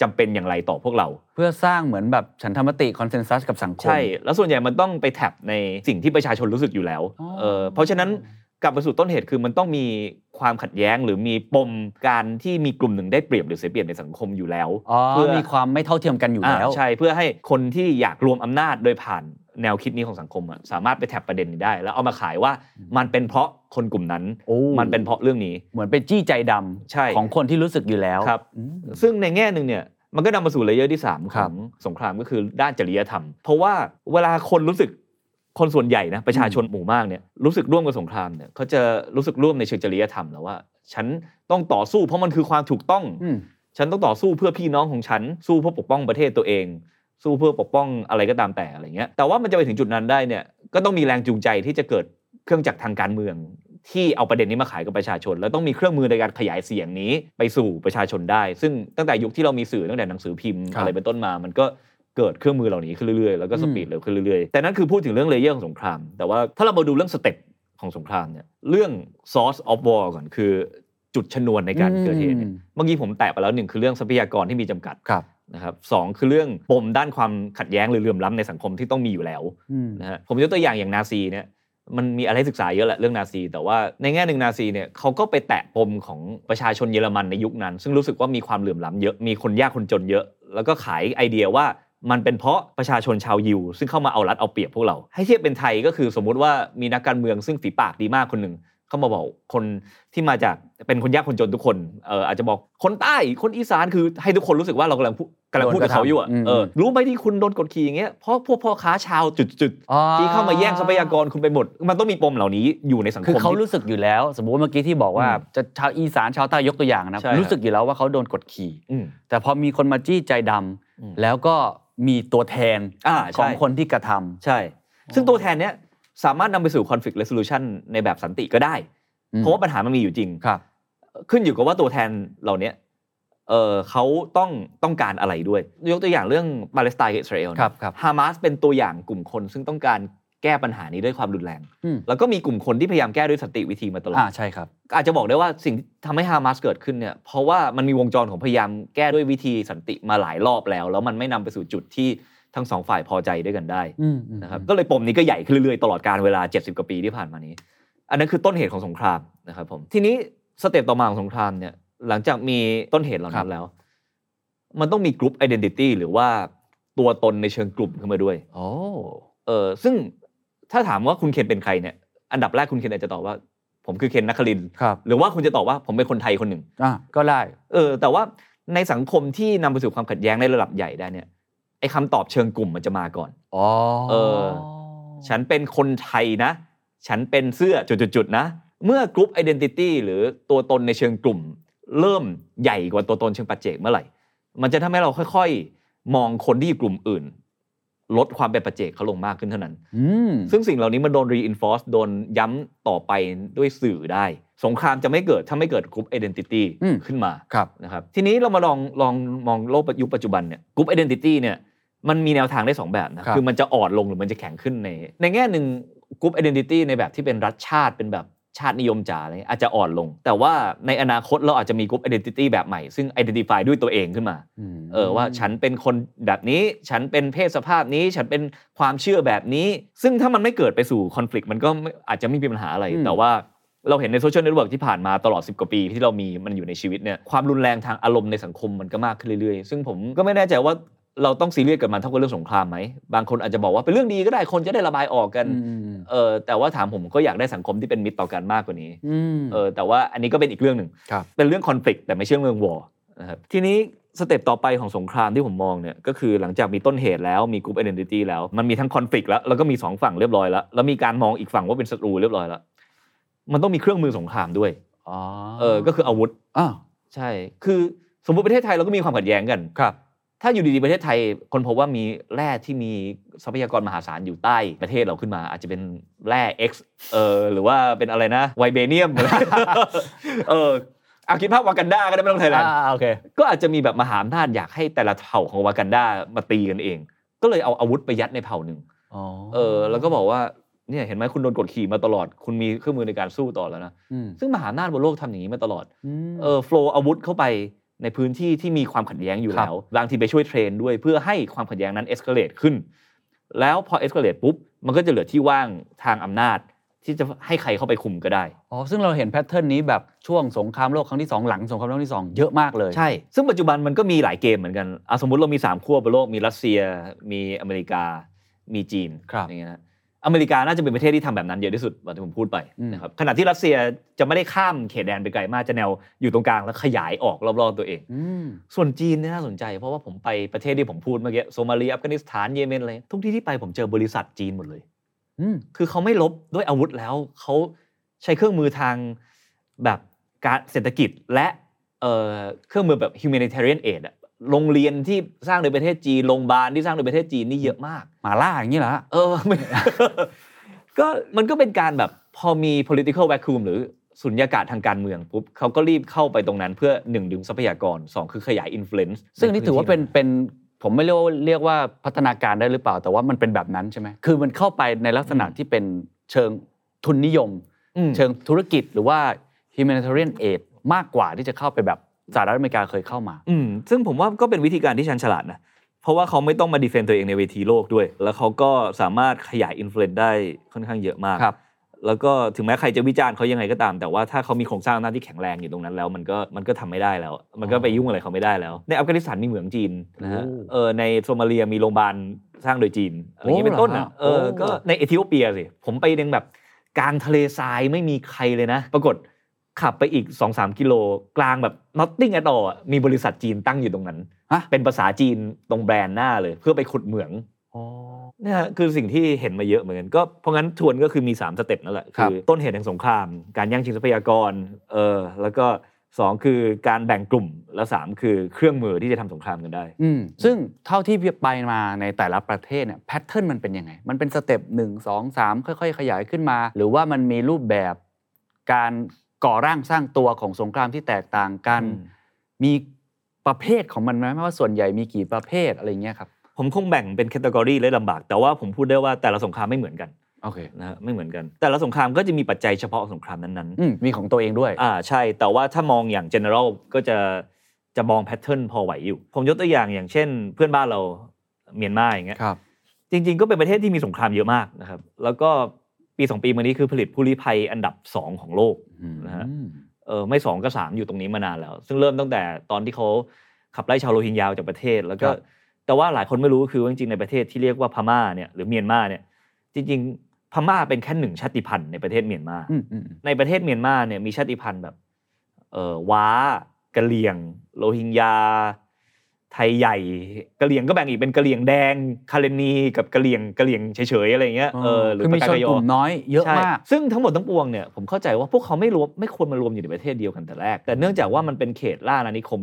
จำเป็นอย่างไรต่อพวกเรา เพื่อสร้างเหมือนแบบฉันธรรมติคอนเซนแซสกับสังคม ใช่ แล้วส่วนใหญ่มันต้องไปแท็บในสิ่งที่ประชาชนรู้สึกอยู่แล้วอ๋อเออเพราะฉะนั้นกลับมาสู่ต้นเหตุคือมันต้องมีความขัดแย้งหรือมีปมการที่มีกลุ่มหนึ่งได้เปรียบหรือเสียเปรียบในสังคมอยู่แล้วอ๋อเพื่อมีความไม่เท่าเทียมกันอยู่แล้วอ่าใช่เพื่อให้คนที่อยากรวมอำนาจโดยผ่าน แนวคิดนี้ของสังคมอะสามารถไป tap ประเด็นนี้ได้ แล้วเอามาขายว่ามันเป็นเพราะคนกลุ่มนั้นโอ้มันเป็นเพราะเรื่องนี้เหมือนเป็นจี้ใจดำใช่ของคนที่รู้สึกอยู่แล้วครับอืมซึ่งในแง่หนึ่งเนี่ยมันก็นำมาสู่ layer ที่3ครับของสงครามก็คือด้านจริยธรรม เพราะว่าเวลาคนรู้สึกคนส่วนใหญ่นะประชาชนหมู่มากเนี่ยรู้สึกร่วมกับสงครามเนี่ยเขาจะรู้สึกร่วมในเชิงจริยธรรมแล้วว่า ฉันต้องต่อสู้เพราะมันคือความถูกต้องอืมฉันต้องต่อสู้เพื่อพี่น้องของฉันสู้เพื่อปกป้องประเทศตัวเอง สู้เพื่อปกป้องอะไรก็ตามแต่อะไรเงี้ยแต่ว่ามันจะไปถึงจุดนั้นได้เนี่ยก็ต้องมีแรงจูงใจที่จะเกิดเครื่องจักรทางการเมือง ที่เอาประเด็นนี้มาขายกับประชาชน แล้วต้องมีเครื่องมือในการขยายเสียงนี้ไปสู่ประชาชนได้ ซึ่งตั้งแต่ยุคที่เรามีสื่อตั้งแต่หนังสือพิมพ์ครับอะไรเป็นต้นมามันก็เกิดเครื่องมือเหล่านี้ขึ้นเรื่อยๆ แล้วก็ speed เร็วขึ้นเรื่อยๆ แต่นั่นคือพูดถึงเรื่อง layer ของสงคราม แต่ว่าถ้าเรามาดูเรื่อง step ของสงครามเนี่ย เรื่อง source of war ก่อนคือจุดชนวนในการเกิดเหตุเนี่ยอืมเมื่อกี้ผมแตะไปแล้วหนึ่งคือเรื่องทรัพยากรที่มีจำกัดครับ นะครับสองคือเรื่องปมด้านความขัดแย้งหรือเหลื่อมล้ำในสังคมที่ต้องมีอยู่แล้วอืมนะฮะผมยกตัวอย่างอย่างนาซีเนี่ยมันมีอะไรให้ศึกษาเยอะแหละเรื่องนาซี แต่ว่าในแง่หนึ่งนาซีเนี่ยเขาก็ไปแตะปมของประชาชนเยอรมันในยุคนั้น ซึ่งรู้สึกว่ามีความเหลื่อมล้ำเยอะมีคนยากคนจนเยอะ แล้วก็ขายไอเดียว่ามันเป็นเพราะประชาชนชาวยิว ซึ่งเข้ามาเอารัดเอาเปรียบพวกเรา ให้เทียบเป็นไทยก็คือสมมุติว่ามีนักการเมืองซึ่งฝีปากดีมากคนหนึ่ง เข้ามาบอกคนที่มาจากเป็นคนยากคนจนทุกคนเอออาจจะบอกคนใต้คนอีสานคือให้ทุกคนรู้สึกว่าเรากำลังพูดกำลังพูดกับเขาอยู่อะโดนกระทำเออรู้ไหมที่คุณโดนกดขี่อย่างเงี้ยเพราะพวกพ่อค้าชาวจุดๆอ๋อที่เข้ามาแย่งทรัพยากรคุณไปหมด มันต้องมีปมเหล่านี้อยู่ในสังคมคือเขาที่รู้สึกอยู่แล้ว สมมติว่าเมื่อกี้ที่บอกว่าอืมจะชาวอีสานชาวใต้ยกตัวอย่างนะใช่ครับรู้สึกอยู่แล้วว่าเขาโดนกดขี่อืมแต่พอมีคนมาจี้ใจดำอืมแล้วก็มีตัวแทนอ่าใช่ของคนที่กระทำใช่ ซึ่งตัวแทนเนี้ย สามารถนำไปสู่ conflict resolution ในแบบสันติก็ได้อืมเพราะว่าปัญหามันมีอยู่จริงครับ ขึ้นอยู่กับว่าตัวแทนเหล่าเนี้ยเออเขาต้องต้องการอะไรด้วย ยกตัวอย่างเรื่องปาเลสไตน์กับอิสราเอลนะครับครับฮามาสเป็นตัวอย่างกลุ่มคน ซึ่งต้องการแก้ปัญหานี้ด้วยความรุนแรงอืมแล้วก็มีกลุ่มคนที่พยายามแก้ด้วยสันติวิธีมาตลอดอ่าใช่ครับ อาจจะบอกได้ว่าสิ่งที่ทำให้ฮามาสเกิดขึ้นเนี่ย เพราะว่ามันมีวงจรของพยายามแก้ด้วยวิธีสันติมาหลายรอบแล้ว แล้วมันไม่นำไปสู่จุดที่ ทั้งสองฝ่ายพอใจด้วยกันได้อืมอืมนะครับก็เลยปมนี้ก็ใหญ่ขึ้นเรื่อยๆตลอดกาลเวลา 70กว่าปีที่ผ่านมานี้ อันนั้นคือต้นเหตุของสงครามนะครับผมทีนี้ step ต่อมาของสงครามเนี่ยหลังจากมีต้นเหตุเหล่านั้นแล้ว มันต้องมีกลุ่ม identity หรือว่าตัวตนในเชิงกลุ่มขึ้นมาด้วยโอ้เออซึ่งถ้าถามว่าคุณเคนเป็นใครเนี่ย อันดับแรกคุณเคนอาจจะตอบว่า ผมคือเคนนักคลินทร์ครับหรือว่าคุณจะตอบว่าผมเป็นคนไทยคนหนึ่งอ่าก็ได้เออแต่ว่าในสังคมที่นำไปสู่ความขัดแย้งในระดับใหญ่ได้เนี่ย ไอ้คำตอบเชิงกลุ่มมันจะมาก่อนอ๋อเออ ฉันเป็นคนไทยนะ ฉันเป็นเสื้อจุดๆๆนะ เมื่อกรุ๊ป identity หรือตัวตนในเชิงกลุ่ม เริ่มใหญ่กว่าตัวตนเชิงปัจเจกเมื่อไหร่ มันจะทำให้เราค่อยๆ มองคนที่อยู่กลุ่มอื่น ลดความเป็นปัจเจกเขาลงมากขึ้นเท่านั้นอืมซึ่งสิ่งเหล่านี้มันโดน reinforce โดนย้ำต่อไปด้วยสื่อได้ สงครามจะไม่เกิดถ้าไม่เกิดกรุ๊ป identity อืมขึ้นมาครับนะครับ ทีนี้เรามาลองลองมองโลกยุคปัจจุบันเนี่ยกรุ๊ป identity เนี่ย มันมีแนวทางได้ 2 แบบนะครับคือมันจะอ่อนลงหรือมันจะแข็งขึ้นใน ในแง่หนึ่งกรุ๊ป identity ในแบบที่เป็นรัฐชาติเป็นแบบชาตินิยมจ๋าอะไรเงี้ยอาจจะอ่อนลง แต่ว่าในอนาคตเราอาจจะมี group identity แบบใหม่ ซึ่ง identify ด้วยตัวเองขึ้นมามเออว่าฉันเป็นคนแบบนี้ ฉันเป็นเพศสภาพนี้ ฉันเป็นความเชื่อแบบนี้ ซึ่งถ้ามันไม่เกิดไปสู่ conflict มันก็ไม่อาจจะไม่มีปัญหาอะไร แต่ว่าเราเห็นใน social network ที่ผ่านมาตลอด 10 กว่าปีที่เรามีมันอยู่ในชีวิตเนี่ยความรุนแรงทางอารมณ์ในสังคมมันก็มากขึ้นเรื่อยๆ ซึ่งผมก็ไม่แน่ใจว่า เราต้องซีเรียสกับมันเท่ากับเรื่องสงครามไหมบางคนอาจจะบอกว่าเป็นเรื่องดีก็ได้คนจะได้ระบายออกกันอืมอืมเออแต่ว่าถามผมก็อยากได้สังคมที่เป็นมิตรต่อกันมากกว่านี้อืมเออแต่ว่าอันนี้ก็เป็นอีกเรื่องหนึ่งครับเป็นเรื่องคอน FLICT แต่ไม่ใช่เรื่อง war นะครับทีนี้สเต็ปต่อไปของสงครามที่ผมมองเนี่ยก็คือหลังจากมีต้นเหตุแล้วมีกลุ่ม identity แล้ว มันมีทั้งคอน FLICT แล้วแล้วก็มีสองฝั่งเรียบร้อยแล้วแล้วมีการมองอีกฝั่งว่าเป็นศัตรูเรียบร้อยแล้ว มันต้องมีเครื่องมือสงครามด้วยอ๋อเออก็คืออาวุธอ้าวใช่ คือสมมติประเทศไทยเราก็มีความขัดแย้งกันครับ ถ้าอยู่ดีๆประเทศไทย คนพบว่ามีแร่ที่มีทรัพยากรมหาศาลอยู่ใต้ประเทศเราขึ้นมา อาจจะเป็นแร่ X เออหรือว่าเป็นอะไรนะไวเบเนียมเออเอาคิดภาพวากันดาก็ได้ไม่ต้องไทยแลนด์อ่าโอเคก็อาจจะมีแบบมหาอำนาจอยากให้แต่ละเผ่าของวากันดามาตีกันเอง ก็เลยเอาอาวุธไปยัดในเผ่าหนึ่งอ๋อเออ แล้วก็บอกว่าเนี่ยเห็นไหมคุณโดนกดขี่มาตลอด คุณมีเครื่องมือในการสู้ต่อแล้วนะอืมซึ่งมหาอำนาจบนโลกทำอย่างนี้มาตลอดมเออ flow อาวุธเข้าไป ในพื้นที่ที่มีความขัดแย้งอยู่ครับแล้ว บางทีไปช่วย train ด้วยเพื่อให้ความขัดแย้งนั้น escalate ขึ้น แล้วพอ escalate ปุ๊บ มันก็จะเหลือที่ว่างทางอำนาจที่จะให้ใครเข้าไปคุมก็ได้ อ๋อ ซึ่งเราเห็น pattern นี้แบบช่วงสงครามโลกครั้งที่สองหลังสงครามโลกครั้งที่สองเยอะมากเลย ใช่ ซึ่งปัจจุบันมันก็มีหลายเกมเหมือนกันอะสมมติเรามี3ขั้วบนโลก มีรัสเซีย มีอเมริกา มีจีนครับอย่างเงี้ยนะ อเมริกาน่าจะเป็นประเทศที่ทำแบบนั้นเยอะที่สุดแบบที่ผมพูดไปอืมนะครับขณะที่รัสเซียจะไม่ได้ข้ามเขตแดนไปไกลมากจะแนวอยู่ตรงกลางแล้วขยายออกรอบๆตัวเองอืมส่วนจีนเนี่ยน่าสนใจ เพราะว่าผมไปประเทศที่ผมพูดเมื่อกี้โซมาเลียอัฟกานิสถานเยเมนอะไรทุกที่ที่ไปผมเจอบริษัทจีนหมดเลยอืมคือเขาไม่ลบด้วยอาวุธแล้วเขาใช้เครื่องมือทางแบบการเศรษฐกิจและเอ่อเครื่องมือแบบ humanitarian aid อะ โรงเรียนที่สร้างโดยประเทศจีนโรงพยาบาลที่สร้างโดยประเทศจีนนี่เยอะมากหมาล่าอย่างนี้เหรอฮะเออไม่ก็มันก็เป็นการแบบพอมี political vacuum หรือสุญญากาศทางการเมืองปุ๊บเขาก็รีบเข้าไปตรงนั้นเพื่อหนึ่งดึงทรัพยากรสองคือขยาย influence ซึ่งอันนี่ถือว่าเป็นเป็นผมไม่เรียกว่าเรียกว่าพัฒนาการได้หรือเปล่า แต่ว่ามันเป็นแบบนั้นใช่ไหมคือมันเข้าไปในลักษณะที่เป็นเชิงทุนนิยมอืมเชิงธุรกิจหรือว่า humanitarian aid มากกว่าที่จะเข้าไปแบบ สหรัฐอเมริกาเคยเข้ามา อืมซึ่งผมว่าก็เป็นวิธีการที่ชาญฉลาดนะ เพราะว่าเขาไม่ต้องมา defend ตัวเองในเวทีโลกด้วย แล้วเขาก็สามารถขยาย influence ได้ค่อนข้างเยอะมากครับแล้วก็ถึงแม้ใครจะวิจารณ์เขายังไงก็ตาม แต่ว่าถ้าเขามีโครงสร้างอำนาจที่แข็งแรงอยู่ตรงนั้นแล้วมันก็มันก็ทำไม่ได้แล้ว มันก็ไปยุ่งอะไรเขาไม่ได้แล้ว ในอัฟกานิสถานมีเหมืองจีนนะฮะโอ้เออในโซมาเลียมีโรงพยาบาลสร้างโดยจีนอะไรอย่างนี้เป็นต้นอะโอ้เอเหรออฮะก็ในเอธิโอเปียสิผมไปยังแบบกลางทะเลทรายไม่มีใครเลยนะ ปรากฏ ขับไปอีก 2-3 กิโลกลางแบบ nothing at all อะมีบริษัทจีนตั้งอยู่ตรงนั้น ฮะ เป็นภาษาจีนตรงแบรนด์หน้าเลย เพื่อไปขุดเหมืองอ๋อ เนี่ยฮะคือสิ่งที่เห็นมาเยอะเหมือนกันก็เพราะงั้นทวนก็คือมี 3 step นั่นแหละครับคือต้นเหตุแห่งสงคราม การแย่งชิงทรัพยากรเออแล้วก็ 2 คือการแบ่งกลุ่มแล้ว 3 คือเครื่องมือที่จะทำสงครามกันได้ อืมซึ่งเท่าที่ไปมาในแต่ละประเทศเนี่ย pattern มันเป็นยังไง มันเป็น step หนึ่งสองสามค่อยๆ ขยายขึ้นมา หรือว่ามันมีรูปแบบการ ก่อร่างสร้างตัวของสงครามที่แตกต่างกันอืมมีประเภทของมันไหมว่าส่วนใหญ่มีกี่ประเภทอะไรเงี้ยครับผมคงแบ่งเป็น category เลยลำบาก แต่ว่าผมพูดได้ว่าแต่ละสงครามไม่เหมือนกันโอเคนะฮะไม่เหมือนกัน แต่ละสงครามก็จะมีปัจจัยเฉพาะของสงครามนั้นๆอืมมีของตัวเองด้วยอ่าใช่ แต่ว่าถ้ามองอย่าง general ก็จะจะมองแพทเทิร์นพอไหวอยู่ ผมยกตัวอย่างอย่างเช่น เพื่อนบ้านเราเมียนมาอย่างเงี้ยครับจริง ๆ ก็เป็นประเทศที่มีสงครามเยอะมากนะครับ แล้วก็ ปีสองปีมานี้คือผลิตผู้ลี้ภัยอันดับสองของโลกนะฮะเออไม่สองก็สามอยู่ตรงนี้มานานแล้ว ซึ่งเริ่มตั้งแต่ตอนที่เขาขับไล่ชาวโรฮิงญาออกจากประเทศ แล้วก็ครับแต่ว่าหลายคนไม่รู้คือว่าจริงๆในประเทศที่เรียกว่าพม่าเนี่ยหรือเมียนมาเนี่ยจริงๆพม่าเป็นแค่หนึ่งชาติพันธุ์ในประเทศเมียนมาอืมอืมอืมในประเทศเมียนมาเนี่ยมีชาติพันธุ์แบบเอ่อว้ากะเหรี่ยง โรฮิงญา ไทยใหญ่กะเหรี่ยงก็แบ่งอีกเป็นกะเหรี่ยงแดงคาเรนีกับกะเหรี่ยงกะเหรี่ยงเฉยๆอะไรเงี้ยเออหรือคือมีชนปากากยกลุ่มน้อยเยอะใช่มากซึ่งทั้งหมดทั้งปวงเนี่ยผมเข้าใจว่าพวกเขาไม่รวมไม่ควรมารวมอยู่ในประเทศเดียวกันแต่แรก แต่เนื่องจากว่ามันเป็นเขตล่าอาณานิคม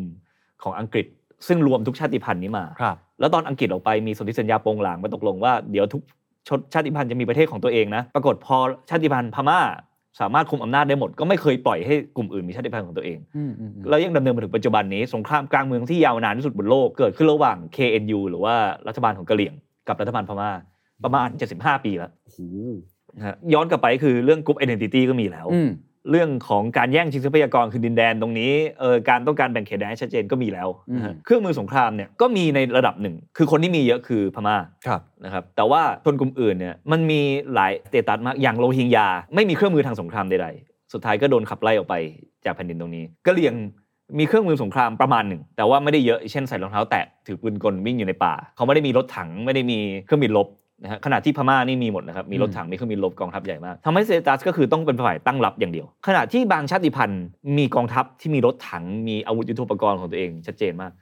ของอังกฤษ ซึ่งรวมทุกชาติพันธุ์นี้มาครับแล้วตอนอังกฤษออกไปมีสนธิสัญญาโปรงหลางมาตกลงว่าเดี๋ยวทุกชนชาติพันธุ์จะมีประเทศของตัวเองนะ ปรากฏพอชาติพันธุ์พม่า สามารถคุมอำนาจได้หมด ก็ไม่เคยปล่อยให้กลุ่มอื่นมีชาติพันธุ์ของตัวเองอืมอืมอืมแล้วยังดำเนินมาถึงปัจจุบันนี้สงครามกลางเมืองที่ยาวนานที่สุดบนโลกเกิดขึ้นระหว่าง KNU หรือว่ารัฐบาลของกะเหรี่ยง กับรัฐบาลพม่าประมาณ 75 ปีแล้วโอ้โหนะฮะย้อนกลับไปคือเรื่องกรุ๊ป identity ก็มีแล้วอืม เรื่องของการแย่งชิงทรัพยากรคือดินแดนตรงนี้เออการต้องการแบ่งเขตแดนให้ชัดเจนก็มีแล้วนะฮะอืมเครื่องมือสงครามเนี่ยก็มีในระดับหนึ่ง คือคนที่มีเยอะคือพม่าครับนะครับแต่ว่าชนกลุ่มอื่นเนี่ยมันมีหลาย status มากอย่างโรฮิงญาไม่มีเครื่องมือทางสงครามใดๆสุดท้ายก็โดนขับไล่ออกไปจากแผ่นดินตรงนี้กะเหรี่ยงมีเครื่องมือสงครามประมาณหนึ่ง แต่ว่าไม่ได้เยอะ เช่นใส่รองเท้าแตะถือปืนกลวิ่งอยู่ในป่า เขาไม่ได้มีรถถังไม่ได้มีเครื่องบินรบ นะฮะขณะที่พม่านี่มีหมดนะครับ มีรถถังมีเครื่องบินรบกองทัพใหญ่มากทำให้ status ก็คือต้องเป็นฝ่ายตั้งรับอย่างเดียว ขณะที่บางชาติพันธุ์มีกองทัพที่มีรถถังมีอาวุธยุทโธปกรณ์ของตัวเองชัดเจนมาก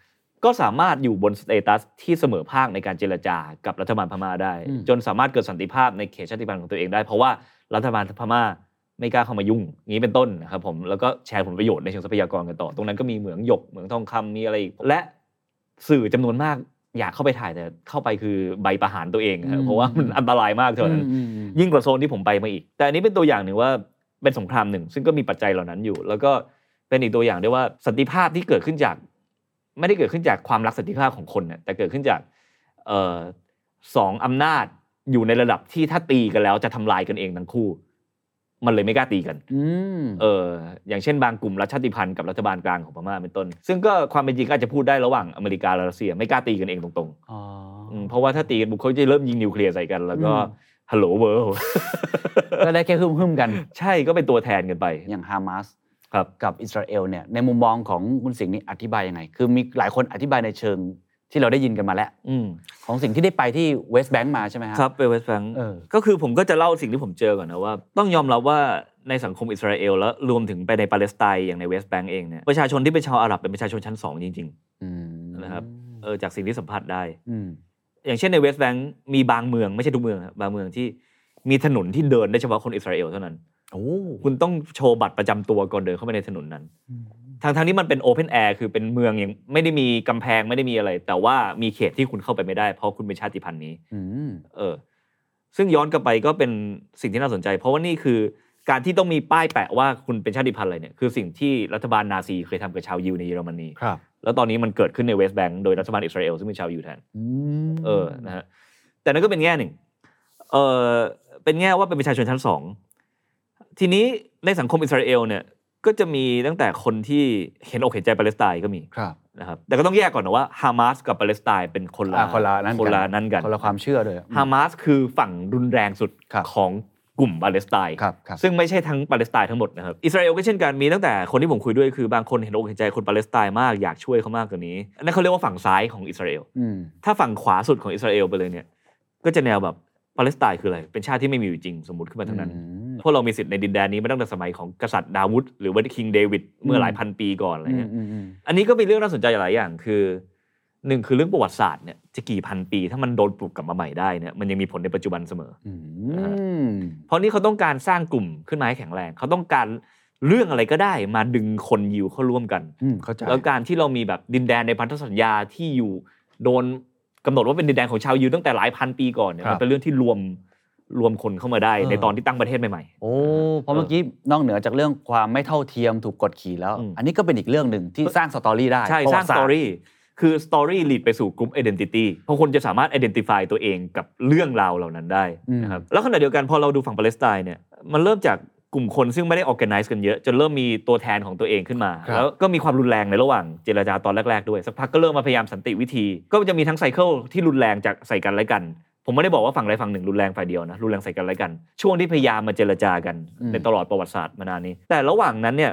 ก็สามารถอยู่บนสเตตัสที่เสมอภาคในการเจรจากับรัฐบาลพม่าได้อืมจนสามารถเกิดสันติภาพในเขตชาติพันธุ์ของตัวเองได้ เพราะว่ารัฐบาลพม่าไม่กล้าเข้ามายุ่งอย่างนี้เป็นต้นนะครับผมแล้วก็แชร์ผลประโยชน์ในเชิงทรัพยากรกันต่อ ตรงนั้นก็มีเหมืองหยกเหมืองทองคำมีอะไรอีกและสื่อจำนวนมาก อยากเข้าไปถ่ายแต่เข้าไปคือใบประหารตัวเองครับเพราะว่ามันอันตรายมากเท่านั้นอืมอืมยิ่งกว่าโซนที่ผมไปมาอีก แต่อันนี้เป็นตัวอย่างหนึ่งว่าเป็นสงครามหนึ่ง ซึ่งก็มีปัจจัยเหล่านั้นอยู่ แล้วก็เป็นอีกตัวอย่างด้วยว่าสันติภาพที่เกิดขึ้นจาก ไม่ได้เกิดขึ้นจากความรักสันติภาพของคนเนี่ยแต่เกิดขึ้นจากเอ่อสองอำนาจอยู่ในระดับที่ถ้าตีกันแล้วจะทำลายกันเองทั้งคู่ มันเลยไม่กล้าตีกันอืมเออ อย่างเช่นบางกลุ่มรัฐชาติพันธุ์กับรัฐบาลกลางของพม่าเป็นต้น ซึ่งก็ความเป็นจริงก็อาจจะพูดได้ระหว่างอเมริกาและรัสเซียไม่กล้าตีกันเองตรงอ๋อๆอืมเพราะว่าถ้าตีกันบุคคลจะเริ่มยิงนิวเคลียร์ใส่กัน แล้วก็อืมฮัลโหลเวิร์ก็ได้แค่หึ่มๆกัน ใช่ก็เป็นตัวแทนกันไป อย่างฮามาสครับกับอิสราเอลเนี่ยในมุมมองของคุณสิงห์นี่อธิบายยังไง คือมีหลายคนอธิบายในเชิง ที่เราได้ยินกันมาแล้วอืมของสิ่งที่ได้ไปที่เวสต์แบงก์มาใช่ไหมฮะครับไปเวสต์แบงก์เออก็คือผมก็จะเล่าสิ่งที่ผมเจอก่อนนะว่า ต้องยอมรับว่าในสังคมอิสราเอลแล้วรวมถึงไปในปาเลสไตน์อย่างในเวสต์แบงก์เองเนี่ยประชาชนที่เป็นชาวอาหรับเป็นประชาชนชั้นสองจริงอืมนะครับๆเออจากสิ่งที่สัมผัสได้อืมอย่างเช่นในเวสต์แบงก์มีบางเมืองไม่ใช่ทุกเมืองครับบางเมืองที่มีถนนที่เดินได้เฉพาะคนอิสราเอลเท่านั้นโอ้คุณต้องโชว์บัตรประจำตัวก่อนเดินเข้าไปในถนนนั้น ทางทางนี้มันเป็น open air คือเป็นเมืองอย่างไม่ได้มีกำแพงไม่ได้มีอะไร แต่ว่ามีเขตที่คุณเข้าไปไม่ได้ เพราะคุณเป็นชาติพันธุ์นี้อืมเออ ซึ่งย้อนกลับไปก็เป็นสิ่งที่น่าสนใจ เพราะว่านี่คือการที่ต้องมีป้ายแปะว่าคุณเป็นชาติพันธุ์อะไรเนี่ยคือสิ่งที่รัฐบาลนาซีเคยทำกับชาวยิวในเยอรมนีครับ แล้วตอนนี้มันเกิดขึ้นในเวสต์แบงก์โดยรัฐบาลอิสราเอลซึ่งเป็นชาวยิวแทนอืมเออนะฮะแต่นั่นก็เป็นแง่หนึ่งเออเป็นแง่ว่าเป็นประชาชนชั้นสองทีนี้ในสังคมอิสราเอลเนี่ย ก็จะมีตั้งแต่คนที่เห็นอกเห็นใจปาเลสไตน์ก็มีครับนะครับแต่ก็ต้องแยกก่อนนะว่าฮามาสกับปาเลสไตน์เป็นคนละอ่าคนละนั่นคนละนั่นกันคนละความเชื่อเลยฮามาสคือฝั่งรุนแรงสุดครับของกลุ่มปาเลสไตน์ครับครับซึ่งไม่ใช่ทั้งปาเลสไตน์ทั้งหมดนะครับอิสราเอลก็เช่นกันมีตั้งแต่คนที่ผมคุยด้วยคือบางคนเห็นอกเห็นใจคนปาเลสไตน์มากอยากช่วยเขามากกว่านี้นั่นเขาเรียกว่าฝั่งซ้ายของอิสราเอลอืมถ้าฝั่งขวาสุดของอิสราเอลไปเลยเนี่ยก็จะแนวแบบ ปาเลสไตน์คืออะไร เป็นชาติที่ไม่มีอยู่จริงสมมติขึ้นมาทั้งนั้นอืมพวกเรามีสิทธิ์ในดินแดนนี้มาตั้งแต่สมัยของกษัตริย์ดาวุธหรือว่าคิงเดวิดเมื่อหลายพันปีก่อนอะไรเงี้ยอืมอืมอันนี้ก็เป็นเรื่องน่าสนใจหลายอย่าง คือหนึ่งคือเรื่องประวัติศาสตร์เนี่ยจะกี่พันปีถ้ามันโดนปลุกกลับมาใหม่ได้เนี่ยมันยังมีผลในปัจจุบันเสมออืนะฮะมเพราะนี่เขาต้องการสร้างกลุ่มขึ้นมาให้แข็งแรงเขาต้องการเรื่องอะไรก็ได้มาดึงคนยิวเข้าร่วมกันอืมเข้าใจแล้วการที่เรามีแบบดินแดนในพันธสัญญาที่อยู่โดน กำหนดว่าเป็นดินแดนของชาวยิวตั้งแต่หลายพันปีก่อนเนี่ยครับมันเป็นเรื่องที่รวบรวมคนเข้ามาได้เออในตอนที่ตั้งประเทศใหม่โอ้เพราะเมื่อกี้นอกเหนือจากเรื่องความไม่เท่าเทียมถูกกดขี่แล้วอืมอันนี้ก็เป็นอีกเรื่องหนึ่งที่สร้าง story ได้ๆใช่ปะสร้าง story คือ story lead ไปสู่กลุ่ม identity เพราะคนจะสามารถ identify ตัวเองกับเรื่องราวเหล่านั้นได้นะครับ แล้วขณะเดียวกันพอเราดูฝั่งปาเลสไตน์เนี่ย มันเริ่มจาก กลุ่มคนซึ่งไม่ได้ organize กันเยอะ จนเริ่มมีตัวแทนของตัวเองขึ้นมา แล้วก็มีความรุนแรงในระหว่างเจรจาตอนแรก ๆ ด้วย สักพักก็เริ่มมาพยายามสันติวิธี ก็จะมีทั้งไซเคิลที่รุนแรงจากใส่กันและกัน ผมไม่ได้บอกว่าฝั่งใดฝั่งหนึ่งรุนแรงฝ่ายเดียวนะรุนแรงใส่กันและกัน ช่วงที่พยายามมาเจรจากันในตลอดประวัติศาสตร์มานานนี้ แต่ระหว่างนั้นเนี่ย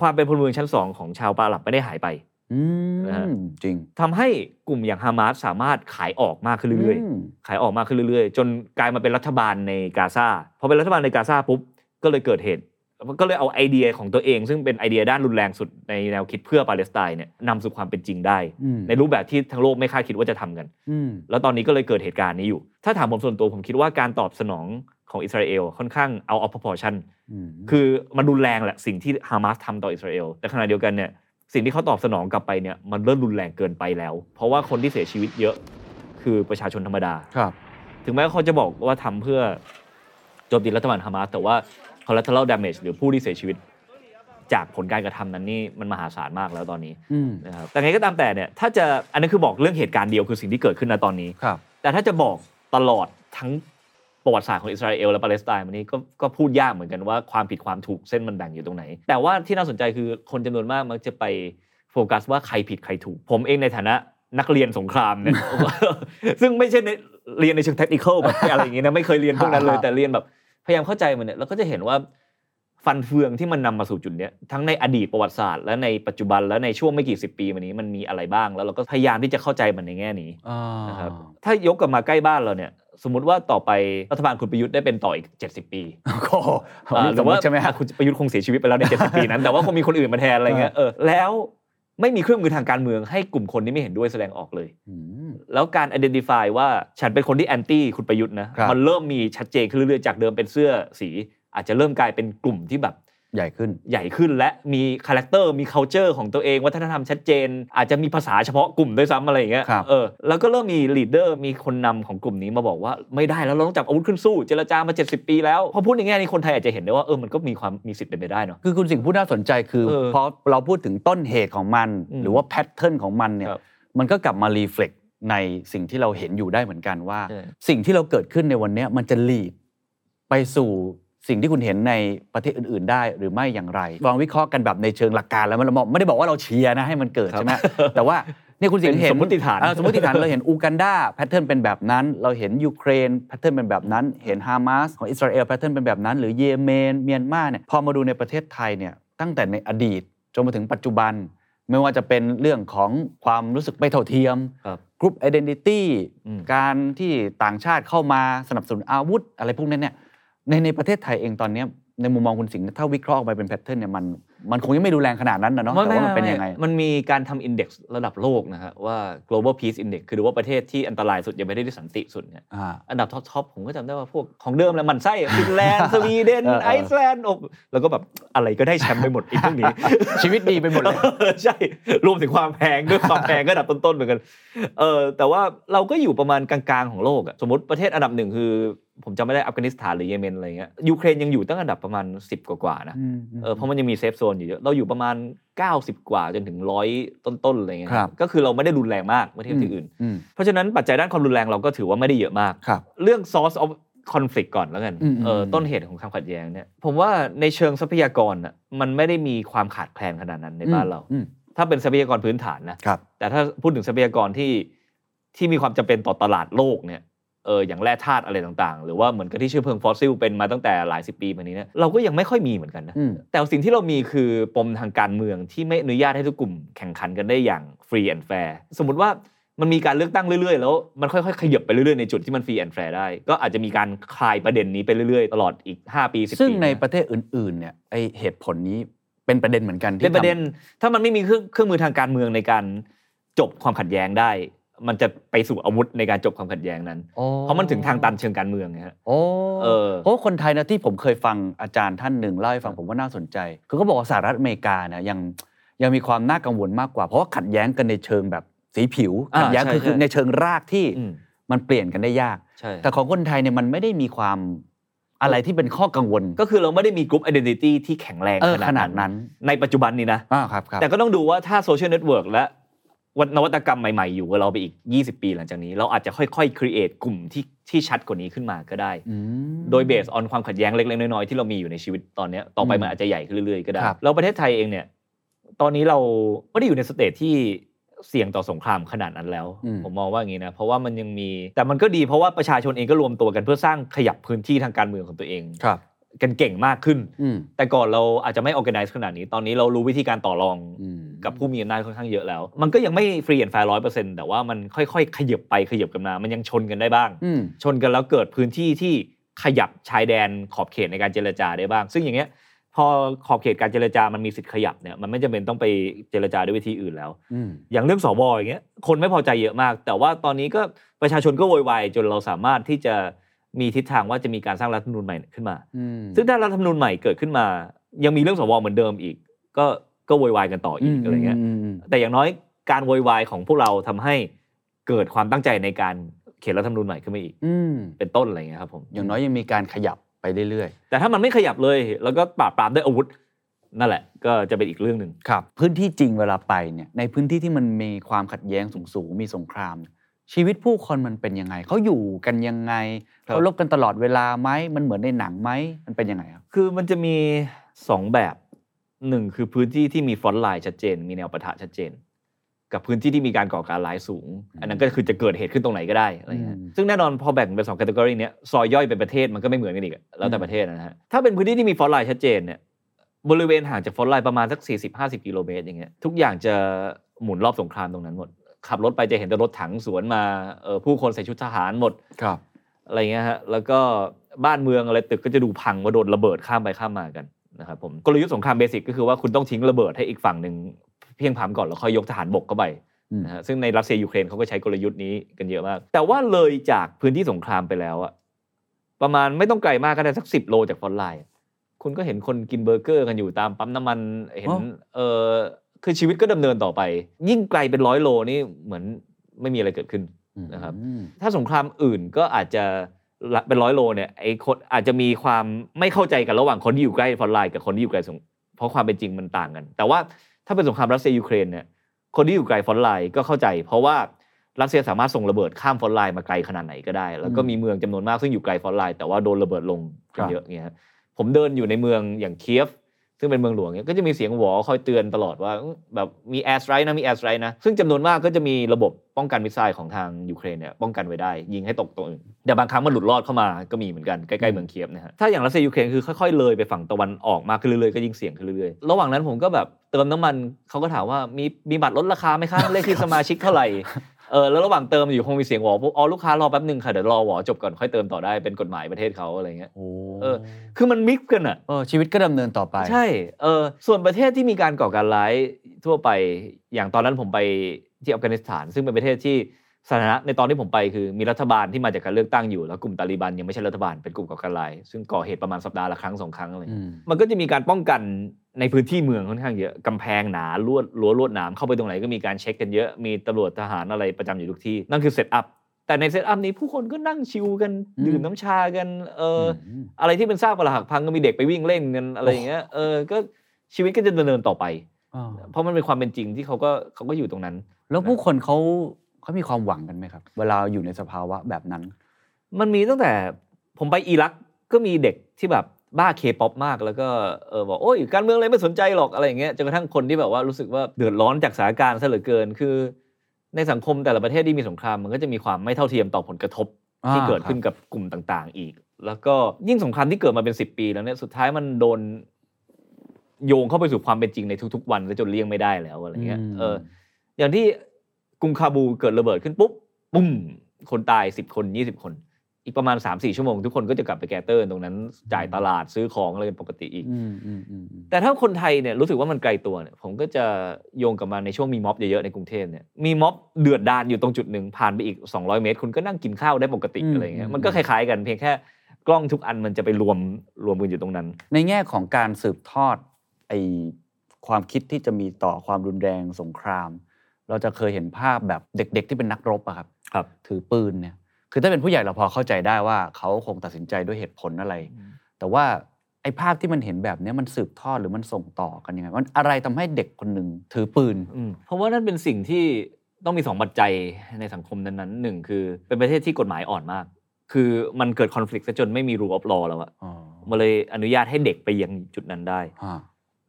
ความเป็นพลเมืองชั้นสองของชาวปาหลับไม่ได้หายไปอืนะฮะมจริงทำให้กลุ่มอย่างฮามาสสามารถขายออกมากขึ้นเรื่อยมๆขายออกมากขึ้นเรื่อยๆ จนกลายมาเป็นรัฐบาลในกาซาพอเป็นรัฐบาลในกาซาปุ๊บ ก็เลยเกิดเหตุก็เลยเอาไอเดียของตัวเอง ซึ่งเป็นไอเดียด้านรุนแรงสุดในแนวคิดเพื่อปาเลสไตน์เนี่ยนำสู่ความเป็นจริงได้อืมในรูปแบบที่ทั้งโลกไม่คาดคิดว่าจะทำกันอืมแล้วตอนนี้ก็เลยเกิดเหตุการณ์นี้อยู่ ถ้าถามผมส่วนตัวผมคิดว่าการตอบสนองของอิสราเอลค่อนข้างเอา of proportion มคือมันรุนแรงแหละสิ่งที่ฮามาสทำต่ออิสราเอลแต่ขณะเดียวกันเนี่ยสิ่งที่เขาตอบสนองกลับไปเนี่ยมันเริ่มรุนแรงเกินไปแล้ว เพราะว่าคนที่เสียชีวิตเยอะคือประชาชนธรรมดาครับ ถึงแม้ว่าเขาจะบอกว่าทำเพื่อโจมตีรัฐบาลฮามาสแต่ว่า collateral damage หรือผู้ที่เสียชีวิต จากผลการกระทำนั้นนี่มันมหาศาลมากแล้วตอนนี้อืมนะครับแต่ไงก็ตามแต่เนี่ยถ้าจะอันนี้คือบอกเรื่องเหตุการณ์เดียวคือสิ่งที่เกิดขึ้นณตอนนี้ครับแต่ถ้าจะบอกตลอดทั้งประวัติศาสตร์ของอิสราเอลและปาเลสไตน์วันนี้ก็ก็พูดยากเหมือนกันว่าความผิดความถูกเส้นมันแบ่งอยู่ตรงไหน แต่ว่าที่น่าสนใจคือคนจำนวนมากมักจะไปโฟกัสว่าใครผิดใครถูก ผมเองในฐานะนักเรียนสงครามเนี่ยซึ่งไม่ใช่ในเรียนในเชิงเทคนิคอลแบบอะไรอย่างงี้นะไม่เคยเรียนพวกนั้นเลยแต่เรียนแบบ พยายามเข้าใจมันเนี่ยเราก็จะเห็นว่าฟันเฟืองที่มันนำมาสู่จุดเนี้ยทั้งในอดีตประวัติศาสตร์ และในปัจจุบันและในช่วงไม่กี่สิบปีมานี้มันมีอะไรบ้าง แล้วเราก็พยายามที่จะเข้าใจมันในแง่นี้อ่านะครับถ้ายกกลับมาใกล้บ้านเราเนี่ยสมมติว่าต่อไปรัฐบาลคุณประยุทธ์ได้เป็นต่ออีก 70 ปีโอ้โหอ่าหสรืมอมว่าติใช่ไหมฮะคุณประยุทธ์คงเสียชีวิตไปแล้วใน 70 ปีนั้น แต่ว่าคงมีคนอื่นมาแทนอะไรเงี้ยเออแล้ว ไม่มีเครื่องมือทางการเมืองให้กลุ่มคนที่ไม่เห็นด้วยแสดงออกเลยอืมแล้วการ identify ว่าฉันเป็นคนที่ anti คุณประยุทธ์นะครับมันเริ่มมีชัดเจนขึ้นเรื่อยๆ จากเดิมเป็นเสื้อสี อาจจะเริ่มกลายเป็นกลุ่มที่แบบ ใหญ่ขึ้นใหญ่ขึ้นและมี character มี c u เจอร์ของตัวเองวัฒนธรรมชัดเจน อาจจะมีภาษาเฉพาะกลุ่มด้วยซ้ำอะไรอย่างเงี้ยครับเออแล้วก็เริ่มมี leader มีคนนำของกลุ่มนี้มาบอกว่าไม่ได้แล้วเราต้องจับอาวุธขึ้นสู้ เจรจามา 70 ปีแล้วพอพูดในแง่นี้คนไทยอาจจะเห็นได้ว่าเออมันก็มีความมีสิทธิ์เป็นไปได้เนาะคือคุณสิงห์พูดน่าสนใจคือเออพอเราพูดถึงต้นเหตุของมันอืมหรือว่า pattern ของมันเนี่ยครับมันก็กลับมา reflect ในสิ่งที่เราเห็นอยู่ได้เหมือนกันว่าใช่สิ่งที่เราเกิดขึ้นในวันเนี้ยมันจะ lead ไปสู่ สิ่งที่คุณเห็นในประเทศอื่น ๆ ได้หรือไม่อย่างไรลองวิเคราะห์กันแบบในเชิงหลักการแล้วมันเราไม่ได้บอกว่าเราเชียร์นะให้มันเกิดครับใช่ไหมแต่ว่าเนี่ยคุณสิงห์เห็นเป็นสมมติฐานเออสมมติฐานเราเห็นอูกันดา pattern เป็นแบบนั้น เราเห็นยูเครน pattern เป็นแบบนั้น เห็นฮามาสของอิสราเอล pattern เป็นแบบนั้น หรือเยเมนเมียนมาเนี่ยพอมาดูในประเทศไทยเนี่ยตั้งแต่ในอดีตจนมาถึงปัจจุบัน ไม่ว่าจะเป็นเรื่องของความรู้สึกไม่เท่าเทียมครับ group identity อืมการที่ต่างชาติเข้ามาสนับสนุนอาวุธอะไรพวกนั้นเนี่ย ในในประเทศไทยเองตอนเนี้ยในมุมมองคุณสิงห์ถ้าวิเคราะห์ออกไปเป็น pattern เนี่ยมันมันคงยังไม่ดูแรงขนาดนั้นนะเนาะแต่ว่ามันเป็นยังไง มันมีการทำ index ระดับโลกนะฮะว่า global peace index คือดูว่าประเทศที่อันตรายสุดยังไม่ได้ที่สันติสุดเนี่ยอ่าอันดับ top ๆผมก็จำได้ว่าพวกของเดิมแหละหมั่นไส้อะฟินแลนด์สวีเดนเออเออไอซ์แลนด์โอ้แล้วก็แบบอะไรก็ได้แชมป์ไปหมดไอ้พวกนี้ ชีวิตดีไปหมดเลยใช่รวมถึงความแพงด้วยความแพงก็อันดับต้นๆเหมือนกันเออแต่ว่าเราก็อยู่ประมาณกลางๆของโลกอะสมมติประเทศอันดับหนึ่งคือ ผมจำไม่ได้อัฟกานิสถานหรือเยเมนอะไรเงี้ยยูเครนยังอยู่ตั้งอันดับประมาณ 10 กว่าๆนะเออเพราะมันยังมี safe zone อยู่เยอะเราอยู่ประมาณ 90 กว่าจนถึงร้อยต้นๆอะไรเงี้ยครับก็คือเราไม่ได้รุนแรงมากเมื่อเทียบที่อื่นอืมเพราะฉะนั้นปัจจัยด้านความรุนแรงเราก็ถือว่าไม่ได้เยอะมากครับเรื่อง source of conflict ก่อนแล้วกันอืมเอออืมต้นเหตุของความขัดแย้งเนี่ยผมว่าในเชิงทรัพยากรน่ะมันไม่ได้มีความขาดแคลนขนาดนั้นในบ้านเราอืมถ้าเป็นทรัพยากรพื้นฐานนะครับแต่ถ้าพูดถึงทรัพยากรที่ที่มีความจำเป็นต่อตลาดโลกเนี่ย เอออย่างแร่ธาตุอะไรต่างๆ หรือว่าเหมือนกับที่เชื้อเพลิงฟอสซิลเป็นมาตั้งแต่หลายสิบปีมานี้เนี่ยเราก็ยังไม่ค่อยมีเหมือนกันนะอืมแต่สิ่งที่เรามีคือปมทางการเมืองที่ไม่อนุญาตให้ทุกกลุ่มแข่งขันกันได้อย่าง free and fair สมมติว่ามันมีการเลือกตั้งเรื่อยๆ แล้วมันค่อยๆ ขยับไปเรื่อยๆ ในจุดที่มัน free and fair ได้ ก็อาจจะมีการคลายประเด็นนี้ไปเรื่อยๆ ตลอดอีก 5 ปี 10 ปี ซึ่งในข้างหประเทศอื่นๆเนี่ยไอ้เหตุผลนี้เป็นประเด็นเหมือนกันที่เป็นประเด็นที่ถ้ามันไม่มีเครื่องเครื่องมือทางการเมืองในการจบความขัดแย้งได้ มันจะไปสู่อาวุธในการจบความขัดแย้งนั้นโอ้เพราะมันถึงทางตันเชิงการเมืองไงฮะโอ้เออเพราะว่าคนไทยนะที่ผมเคยฟังอาจารย์ท่านหนึ่งเล่าให้ฟังผมว่าน่าสนใจคือเขาบอกว่าสหรัฐอเมริกาเนี่ยยังยังมีความน่ากังวลมากกว่า เพราะว่าขัดแย้งกันในเชิงแบบสีผิวอ่าขัดแย้งใช่คือคือใช่ในเชิงรากที่อืมมันเปลี่ยนกันได้ยากใช่แต่ของคนไทยเนี่ยมันไม่ได้มีความอะไรที่เป็นข้อกังวล ก็คือเราไม่ได้มีกลุ่ม identity ที่แข็งแรงเออขขนานาดดนั้นั้นนในปัจจุบันนี้นะอ่าครับครับแต่ก็ต้องดูว่าถ้า social network และ นวัตกรรมใหม่ๆ อยู่กับเราไปอีก 20 ปีหลังจากนี้ เราอาจจะค่อยๆ create กลุ่มที่ที่ชัดกว่านี้ขึ้นมาก็ได้อืมโดย base on ความขัดแย้งเล็กๆ น้อยๆ ที่เรามีอยู่ในชีวิตตอนเนี้ยต่อไปอืมมันอาจจะใหญ่ขึ้นเรื่อยๆ ก็ได้ครับแล้วประเทศไทยเองเนี่ย ตอนนี้เราไม่ได้อยู่ใน stage ที่เสี่ยงต่อสงครามขนาดนั้นแล้วอืมผมมองว่าอย่างนี้นะ เพราะว่ามันยังมี แต่มันก็ดีเพราะว่าประชาชนเองก็รวมตัวกันเพื่อสร้างขยับพื้นที่ทางการเมืองของตัวเองครับกันเก่งมากขึ้นอืมแต่ก่อนเราอาจจะไม่ organize ขนาดนี้ ตอนนี้เรารู้วิธีการต่อรองอืม กับผู้มีอำนาจค่อนข้างเยอะแล้ว มันก็ยังไม่ free and fair ร้อยเปอร์เซ็นต์แต่ว่ามันค่อยๆ ขยับไปขยับกันมา มันยังชนกันได้บ้างอืมชนกันแล้วเกิดพื้นที่ที่ขยับชายแดนขอบเขตในการเจรจาได้บ้าง ซึ่งอย่างเงี้ยพพอขอบเขตการเจรจามันมีสิทธิ์ขยับเนี่ยมันไม่จำเป็นต้องไปเจรจาด้วยวิธีอื่นแล้วอืมอย่างเรื่องสวอย่างเงี้ยคนไม่พอใจเยอะมาก แต่ว่าตอนนี้ก็ประชาชนก็โวยวายจนเราสามารถที่จะมีทิศทางว่าจะมีการสร้างรัฐธรรมนูญใหม่ขึ้นมาอืมซึ่งถ้ารัฐธรรมนูญใหม่เกิดขึ้นมา ยังมีเรื่องสวเหมือนเดิมอีก ก็ ก็โวยวายกันต่ออีกอะไรเงี้ยมมแต่อย่างน้อยการโวยวายของพวกเราทำให้เกิดความตั้งใจในการเขียนรัฐธรรมนูญใหม่ขึ้นมาอีกอืมเป็นต้นอะไรเงี้ยครับผมอย่างน้อยยังมีการขยับไปเรื่อยแต่ถ้ามันไม่ขยับเลย แล้วก็ปราบปรามด้วยอาวุธนั่นแหละ ก็จะเป็นอีกเรื่องหนึ่งๆครับ พื้นที่จริงเวลาไปเนี่ยในพื้นที่ที่มันมีความขัดแย้งสูงๆมีสงคราม ชีวิตผู้คนมันเป็นยังไงเขาอยู่กันยังไงครับเขารบกันตลอดเวลาไหมมันเหมือนในหนังไหมมันเป็นยังไงครับคือมันจะมีสองแบบ หนึ่งคือพื้นที่ที่มี frontline ชัดเจน มีแนวปะทะชัดเจน กับพื้นที่ที่มีการก่อการร้ายสูง อันนั้นก็คือจะเกิดเหตุขึ้นตรงไหนก็ได้อะไรเงี้ยอืมซึ่งแน่นอนพอแบ่งเป็นสอง category เนี้ยซอยย่อยเป็นประเทศมันก็ไม่เหมือนกันอีกอะแล้วแต่ประเทศนะฮะถ้าเป็นพื้นที่ที่มี frontline ชัดเจนเนี่ยบริเวณห่างจาก frontline ประมาณสัก 40-50 กิโลเมตรอย่างเงี้ยทุกอย่างจะหมุนรอบสงครามตรงนั้นหมด ขับรถไปจะเห็นแต่รถถังสวนมาเอ่อผู้คนใส่ชุดทหารหมดครับอะไรเงี้ยฮะแล้วก็บ้านเมืองอะไรตึกก็จะดูพังว่าโดนระเบิดข้ามไปข้ามมากัน นะครับผมกลยุทธ์สงคราม basic ก็คือว่าคุณต้องทิ้งระเบิดให้อีกฝั่งหนึ่งเพลี่ยงพล้ำก่อนแล้วค่อยยกทหารบกเข้าไปอืมนะฮะซึ่งในรัสเซียยูเครนเขาก็ใช้กลยุทธ์นี้กันเยอะมาก แต่ว่าเลยจากพื้นที่สงครามไปแล้วอะประมาณไม่ต้องไกลมากก็ได้สักสิบโลจาก frontline คุณก็เห็นคนกินเบอร์เกอร์กันอยู่ตามปั๊มน้ำมันเห็นอ๋อเออคือชีวิตก็ดำเนินต่อไป ยิ่งไกลเป็นร้อยโลนี่เหมือนไม่มีอะไรเกิดขึ้นนะครับอืมถ้าสงครามอื่นก็อาจจะละ เป็นร้อยโลเนี่ยไอ้คนอาจจะมีความไม่เข้าใจกันระหว่างคนที่อยู่ใกล้ frontline กับคนที่อยู่ไกลสงเพราะความเป็นจริงมันต่างกัน แต่ว่าถ้าเป็นสงครามรัสเซียยูเครนเนี่ยคนที่อยู่ไกล frontline ก็เข้าใจ เพราะว่ารัสเซียสามารถส่งระเบิดข้าม frontline มาไกลขนาดไหนก็ได้ แล้วก็มีเมืองจำนวนมากซึ่งอยู่ไกล frontline แต่ว่าโดนระเบิดลงกันเยอะเงี้ยฮะผมเดินอยู่ในเมืองอย่างเคียฟ ซึ่งเป็นเมืองหลวงเนี่ยก็จะมีเสียงหวอคอยเตือนตลอดว่าอื้อแบบมี airstrike นะมี airstrike นะ ซึ่งจำนวนมากก็จะมีระบบป้องกัน missile ของทางยูเครนเนี่ยป้องกันไว้ได้ ยิงให้ตกตรงอื่นแต่บางครั้งมันหลุดรอดเข้ามาก็มีเหมือนกันใกล้ๆเมืองเคียฟนะฮะถ้าอย่างรัสเซียยูเครนคือค่อยๆเลยไปฝั่งตะวันออกมากขึ้นเรื่อยๆก็ยิ่งเสี่ยงขึ้นเรื่อยๆระหว่างนั้นผมก็แบบเติมน้ำมันเขาก็ถามว่ามีมีบัตรลดราคาไหมคะเลขที่สมาชิกเท่าไหร่ เออแล้วระหว่างเติมอยู่คงมีเสียงหวอปุ๊บอ๋อลูกค้ารอแป๊บหนึ่งค่ะเดี๋ยวรอหวอจบก่อนค่อยเติมต่อได้เป็นกฎหมายประเทศเขาอะไรเงี้ยโอ้เออคือมันมิกซ์กันอะเออชีวิตก็ดำเนินต่อไป ใช่เออส่วนประเทศที่มีการก่อการร้ายทั่วไปอย่างตอนนั้นผมไปที่อัฟกานิสถาน ซึ่งเป็นประเทศที่สถานะในตอนที่ผมไปคือมีรัฐบาลที่มาจากการเลือกตั้งอยู่แล้วกลุ่มตาลีบันยังไม่ใช่รัฐบาลเป็นกลุ่มก่อการร้ายซึ่งก่อเหตุประมาณสัปดาห์ละครั้งสองครั้งอะไรอย่างเงี้ยอืมมันก็จะมีการป้องกัน ในพื้นที่เมืองค่อนข้างเยอะกำแพงหนาลวดรั้วลวดหนามเข้าไปตรงไหนก็มีการเช็คกันเยอะมีตำรวจทหารอะไรประจำอยู่ทุกที่ นั่นคือ setup แต่ใน setup นี้ผู้คนก็นั่ง chill กันอืมดื่มน้ำชากันเอออืมอะไรที่เป็นซากปรักหักพังก็มีเด็กไปวิ่งเล่นกันอะไรอย่างเงี้ยเออก็ชีวิตก็จะดำเนินต่อไปอ่าเพราะมันเป็นความเป็นจริงที่เขาก็เขาก็อยู่ตรงนั้น แล้วผู้คนเขาเขามีความหวังกันไหมครับ เวลาอยู่ในสภาวะแบบนั้น มันมีตั้งแต่ผมไปอิรักก็มีเด็กที่แบบ บ้าเคป๊อปมากแล้วก็เออบอกโอ้ยการเมืองอะไรไม่สนใจหรอกอะไรอย่างเงี้ยจนกระทั่งคนที่แบบว่ารู้สึกว่าเดือดร้อนจากสถานการณ์ซะเหลือเกิน คือ ในสังคมแต่ละประเทศที่มีสงครามมันก็จะมีความไม่เท่าเทียมต่อผลกระทบอ่าที่เกิดครับขึ้นกับกลุ่มต่าง ๆ อีก แล้วก็ยิ่งสงครามที่เกิดมาเป็นสิบปีแล้วเนี่ยสุดท้ายมันโดนโยงเข้าไปสู่ความเป็นจริงในทุก ๆ วันซะจนเลี่ยงไม่ได้แล้วอะไรเงี้ยอืมเอออย่างที่กรุงคาบูเกิดระเบิดขึ้นปุ๊บตู้มคนตายสิบคนยี่สิบคน อีกประมาณสามสี่ชั่วโมง ทุกคนก็จะกลับไป gather ตรงนั้นจ่ายตลาดซื้อของอะไรกันปกติอีกอืมอืมอืมอือืมแต่ถ้าคนไทยเนี่ยรู้สึกว่ามันไกลตัวเนี่ยผมก็จะโยงกลับมาในช่วงมีม็อบเยอะๆในกรุงเทพเนี่ยมีม็อบเดือดดาลอยู่ตรงจุดหนึ่งผ่านไปอีก 200 เมตร คุณก็นั่งกินข้าวได้ปกติอะไรเงี้ยมันก็คล้ายๆกันเพียงแค่กล้องทุกอันมันจะไปรวมรวมกันอยู่ตรงนั้น ในแง่ของการสืบทอดไอ้ความคิดที่จะมีต่อความรุนแรงสงคราม เราจะเคยเห็นภาพแบบเด็ก ๆ ที่เป็นนักรบอะครับครับถือปืนเนี่ย คือถ้าเป็นผู้ใหญ่เราพอเข้าใจได้ว่าเขาคงตัดสินใจด้วยเหตุผลอะไร แต่ว่าไอ้ภาพที่มันเห็นแบบเนี้ยมันสืบทอดหรือมันส่งต่อกันยังไงมันอะไรทำให้เด็กคนหนึ่งถือปืนอืมเพราะว่านั่นเป็นสิ่งที่ต้องมีสองปัจจัยในสังคมนั้นๆหนึ่งคือ เป็นประเทศที่กฎหมายอ่อนมาก คือมันเกิดคอน FLICT ซะจนไม่มี rule of law แล้วอะอ๋อมันเลยอนุญาตให้เด็กไปยังจุดนั้นได้อ่า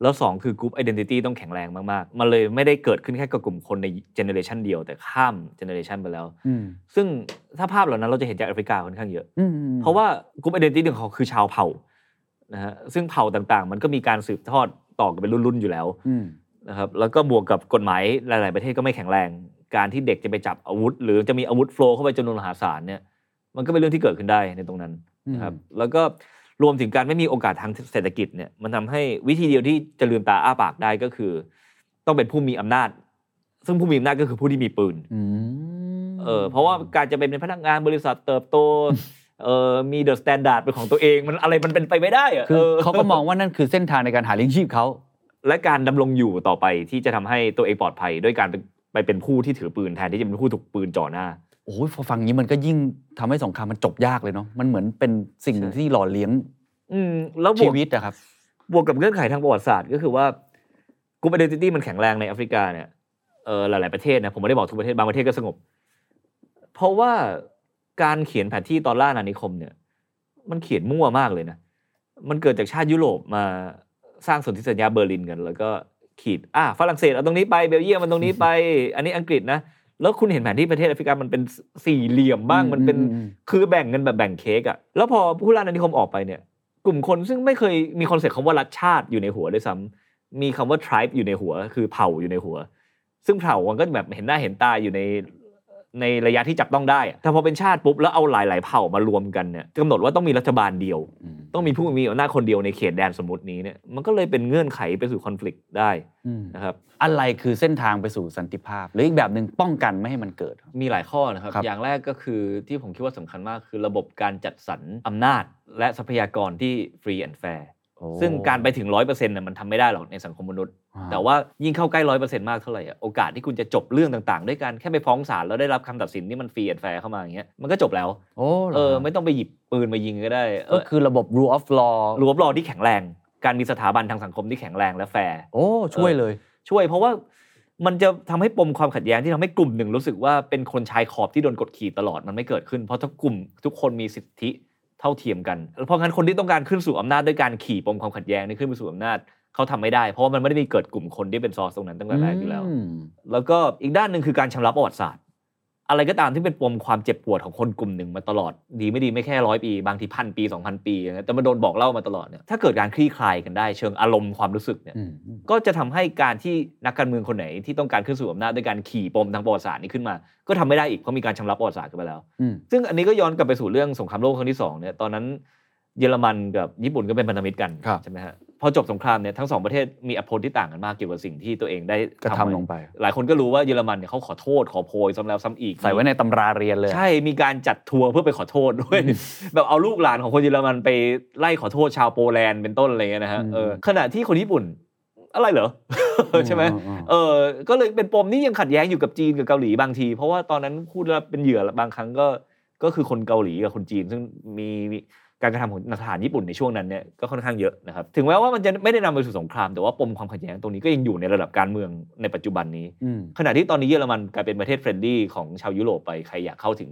แล้วสองคือกลุ่ม identity ต้องแข็งแรงมากๆ มันเลยไม่ได้เกิดขึ้นแค่กับกลุ่มคนใน generation เดียวแต่ข้าม generation ไปแล้วอืมซึ่งถ้าภาพเหล่านั้นเราจะเห็นจากแอฟริกาค่อนข้างเยอะอืมเพราะว่ากลุ่ม identity ของเขาคือชาวเผ่านะฮะซึ่งเผ่าต่างๆ มันก็มีการสืบทอดต่อกันเป็นรุ่นๆอยู่แล้วอืมนะครับแล้วก็บวกกับกฎหมายหลาย ๆ ประเทศก็ไม่แข็งแรง การที่เด็กจะไปจับอาวุธ หรือจะมีอาวุธ flow เข้าไปจำนวนมหาศาลเนี่ยมันก็เป็นเรื่องที่เกิดขึ้นได้ในตรงนั้นนะครับแล้วก็ รวมถึงการไม่มีโอกาสทางเศรษฐกิจเนี่ยมันทำให้วิธีเดียวที่จะลืมตาอ้าปากได้ก็คือ ต้องเป็นผู้มีอำนาจ ซึ่งผู้มีอำนาจก็คือผู้ที่มีปืนอืมเออเพราะว่าการจะเป็นพนักงานบริษัทเติบโตเออมี THE STANDARD เป็นของตัวเองมันอะไรมันเป็นไปไม่ได้อะคือเขาก็มองว่านั่นคือเส้นทางในการหาเลี้ยงชีพเขาและการดำรงอยู่ต่อไปที่จะทำให้ตัวเองปลอดภัย ด้วยการไปไปเป็นผู้ที่ถือปืนแทนที่จะเป็นผู้ถูกปืนจ่อหน้า โอ้ยพอฟังอย่างนี้มันก็ยิ่งทำให้สงครามมันจบยากเลยเนาะมันเหมือนเป็นสิ่งหนึ่งที่หล่อเลี้ยงอืมแล้วก็ชีวิตอะครับ บวกกับเงื่อนไขทางประวัติศาสตร์ก็คือว่ากลุ่ม identity มันแข็งแรงในแอฟริกาเนี่ยเออหลาย ๆ ประเทศนะผมไม่ได้บอกทุกประเทศบางประเทศก็สงบ เพราะว่าการเขียนแผนที่ตอนล่าอาณานิคมเนี่ย มันเขียนมั่วมากเลยนะมันเกิดจากชาติยุโรปมาสร้างสนธิสัญญาเบอร์ลินกัน แล้วก็ขีดอะฝรั่งเศสเอาตรงนี้ไปเบลเยียมมันตรงนี้ไป อันนี้อังกฤษนะ แล้วคุณเห็นแผนที่ประเทศแอฟริกามันเป็นสี่เหลี่ยมบ้างอืมมันเป็นอืมอืมคือแบ่งกันแบบแบ่งเค้กอะแล้วพอผู้ล่าอาณานิคมออกไปเนี่ยกลุ่มคนซึ่งไม่เคยมีคอนเซ็ปต์คำว่ารัฐชาติอยู่ในหัวด้วยซ้ำมีคำว่า tribe อยู่ในหัว คือเผ่าอยู่ในหัว ซึ่งเผ่ามันก็แบบเห็นหน้าเห็นตาอยู่ใน ในระยะที่จับต้องได้อะแต่พอเป็นชาติปุ๊บแล้วเอาหลาย ๆ เผ่ามารวมกันเนี่ยกำหนดว่าต้องมีรัฐบาลเดียวอืมต้องมีผู้มีอำนาจคนเดียวในเขตแดนสมมตินี้เนี่ยมันก็เลยเป็นเงื่อนไขไปสู่ conflict ได้อืมนะครับอะไรคือเส้นทางไปสู่สันติภาพ หรืออีกแบบหนึ่งป้องกันไม่ให้มันเกิด มีหลายข้อนะครับครับอย่างแรกก็คือที่ผมคิดว่าสำคัญมากคือระบบการจัดสรรอำนาจ และทรัพยากรที่ free and fair โอ้ซึ่งการไปถึงร้อยเปอร์เซ็นต์มันทำไม่ได้หรอกในสังคมมนุษย์อ่า แต่ว่ายิ่งเข้าใกล้ร้อยเปอร์เซ็นต์มากเท่าไหร่อะโอกาสที่คุณจะจบเรื่องต่างๆ ด้วยกันแค่ไปฟ้องศาลแล้วได้รับคำตัดสินที่มัน free and fair เข้ามาอย่างเงี้ยมันก็จบแล้วโอ้หรเออไม่ต้องไปหยิบปืนมายิงก็ได้เออก็คือระบบ rule of law rule of law ที่แข็งแรง การมีสถาบันทางสังคมที่แข็งแรงและแฟร์โอ้ช่วยเลย ช่วยเพราะว่ามันจะทำให้ปมความขัดแย้งที่ทำให้กลุ่มหนึ่งรู้สึกว่าเป็นคนชายขอบที่โดนกดขี่ตลอดมันไม่เกิดขึ้น เพราะทุกกลุ่มทุกคนมีสิทธิเท่าเทียมกัน เพราะงั้นคนที่ต้องการขึ้นสู่อำนาจด้วยการขี่ปมความขัดแย้งนี่ขึ้นไปสู่อำนาจ เขาทำไม่ได้ เพราะว่ามันไม่ได้มีเกิดกลุ่มคนที่เป็นซอสตรงนั้นตั้งแต่แรกอยู่แล้วอืมแล้วก็อีกด้านหนึ่งคือการชำระประวัติศาสตร์ อะไรก็ตามที่เป็นปมความเจ็บปวดของคนกลุ่มหนึ่งมาตลอด ดีไม่ดีไม่แค่ร้อยปี บางทีพันปีสองพันปีอย่างเงี้ยแต่มันโดนบอกเล่ามาตลอดเนี่ยถ้าเกิดการคลี่คลายกันได้เชิงอารมณ์ความรู้สึกเนี่ยอืมก็จะทำให้การที่นักการเมืองคนไหนที่ต้องการขึ้นสู่อำนาจด้วยการขี่ปมทางประวัติศาสตร์นี้ขึ้นมา ก็ทำไม่ได้อีกเพราะมีการชำระประวัติศาสตร์กันไปแล้วอืมซึ่งอันนี้ก็ย้อนกลับไปสู่เรื่องสงครามโลกครั้งที่สองเนี่ยตอนนั้นเยอรมันกับญี่ปุ่นก็เป็นพันธมิตรกันครับใช่ไหมฮะ พอจบสงครามเนี่ยทั้งสองประเทศมีอภรที่ต่างกันมากเกี่ยวกับสิ่งที่ตัวเองได้กระทำลงไป หลายคนก็รู้ว่าเยอรมันเนี่ยเขาขอโทษขอโพยซ้ำแล้วซ้ำอีก ใส่ไว้ในตำราเรียนเลย ใช่มีการจัดทัวร์เพื่อไปขอโทษด้วยแบบเอาลูกหลานของคนเยอรมันไปไล่ขอโทษชาวโปแลนด์เป็นต้นอะไรเงี้ยนะฮะอืมเออขณะที่คนญี่ปุ่นอะไรเหรอใช่ไหมอืมเออก็เลยเป็นปมที่ยังขัดแย้งอยู่กับจีนกับเกาหลีบางที เพราะว่าตอนนั้นพูดแล้วเป็นเหยื่อบางครั้งก็ก็คือคนเกาหลีกับคนจีนซึ่งมีมี การกระทำของทหารญี่ปุ่นในช่วงนั้นเนี่ยก็ค่อนข้างเยอะนะครับถึงแม้ว่ามันจะไม่ได้นำไปสู่สงคราม แต่ว่าปมความขัดแย้งตรงนี้ก็ยังอยู่ในระดับการเมืองในปัจจุบันนี้อืมขณะที่ตอนนี้เยอรมันกลายเป็นประเทศเฟรนดี้ของชาวยุโรปไปใครอยากเข้าถึง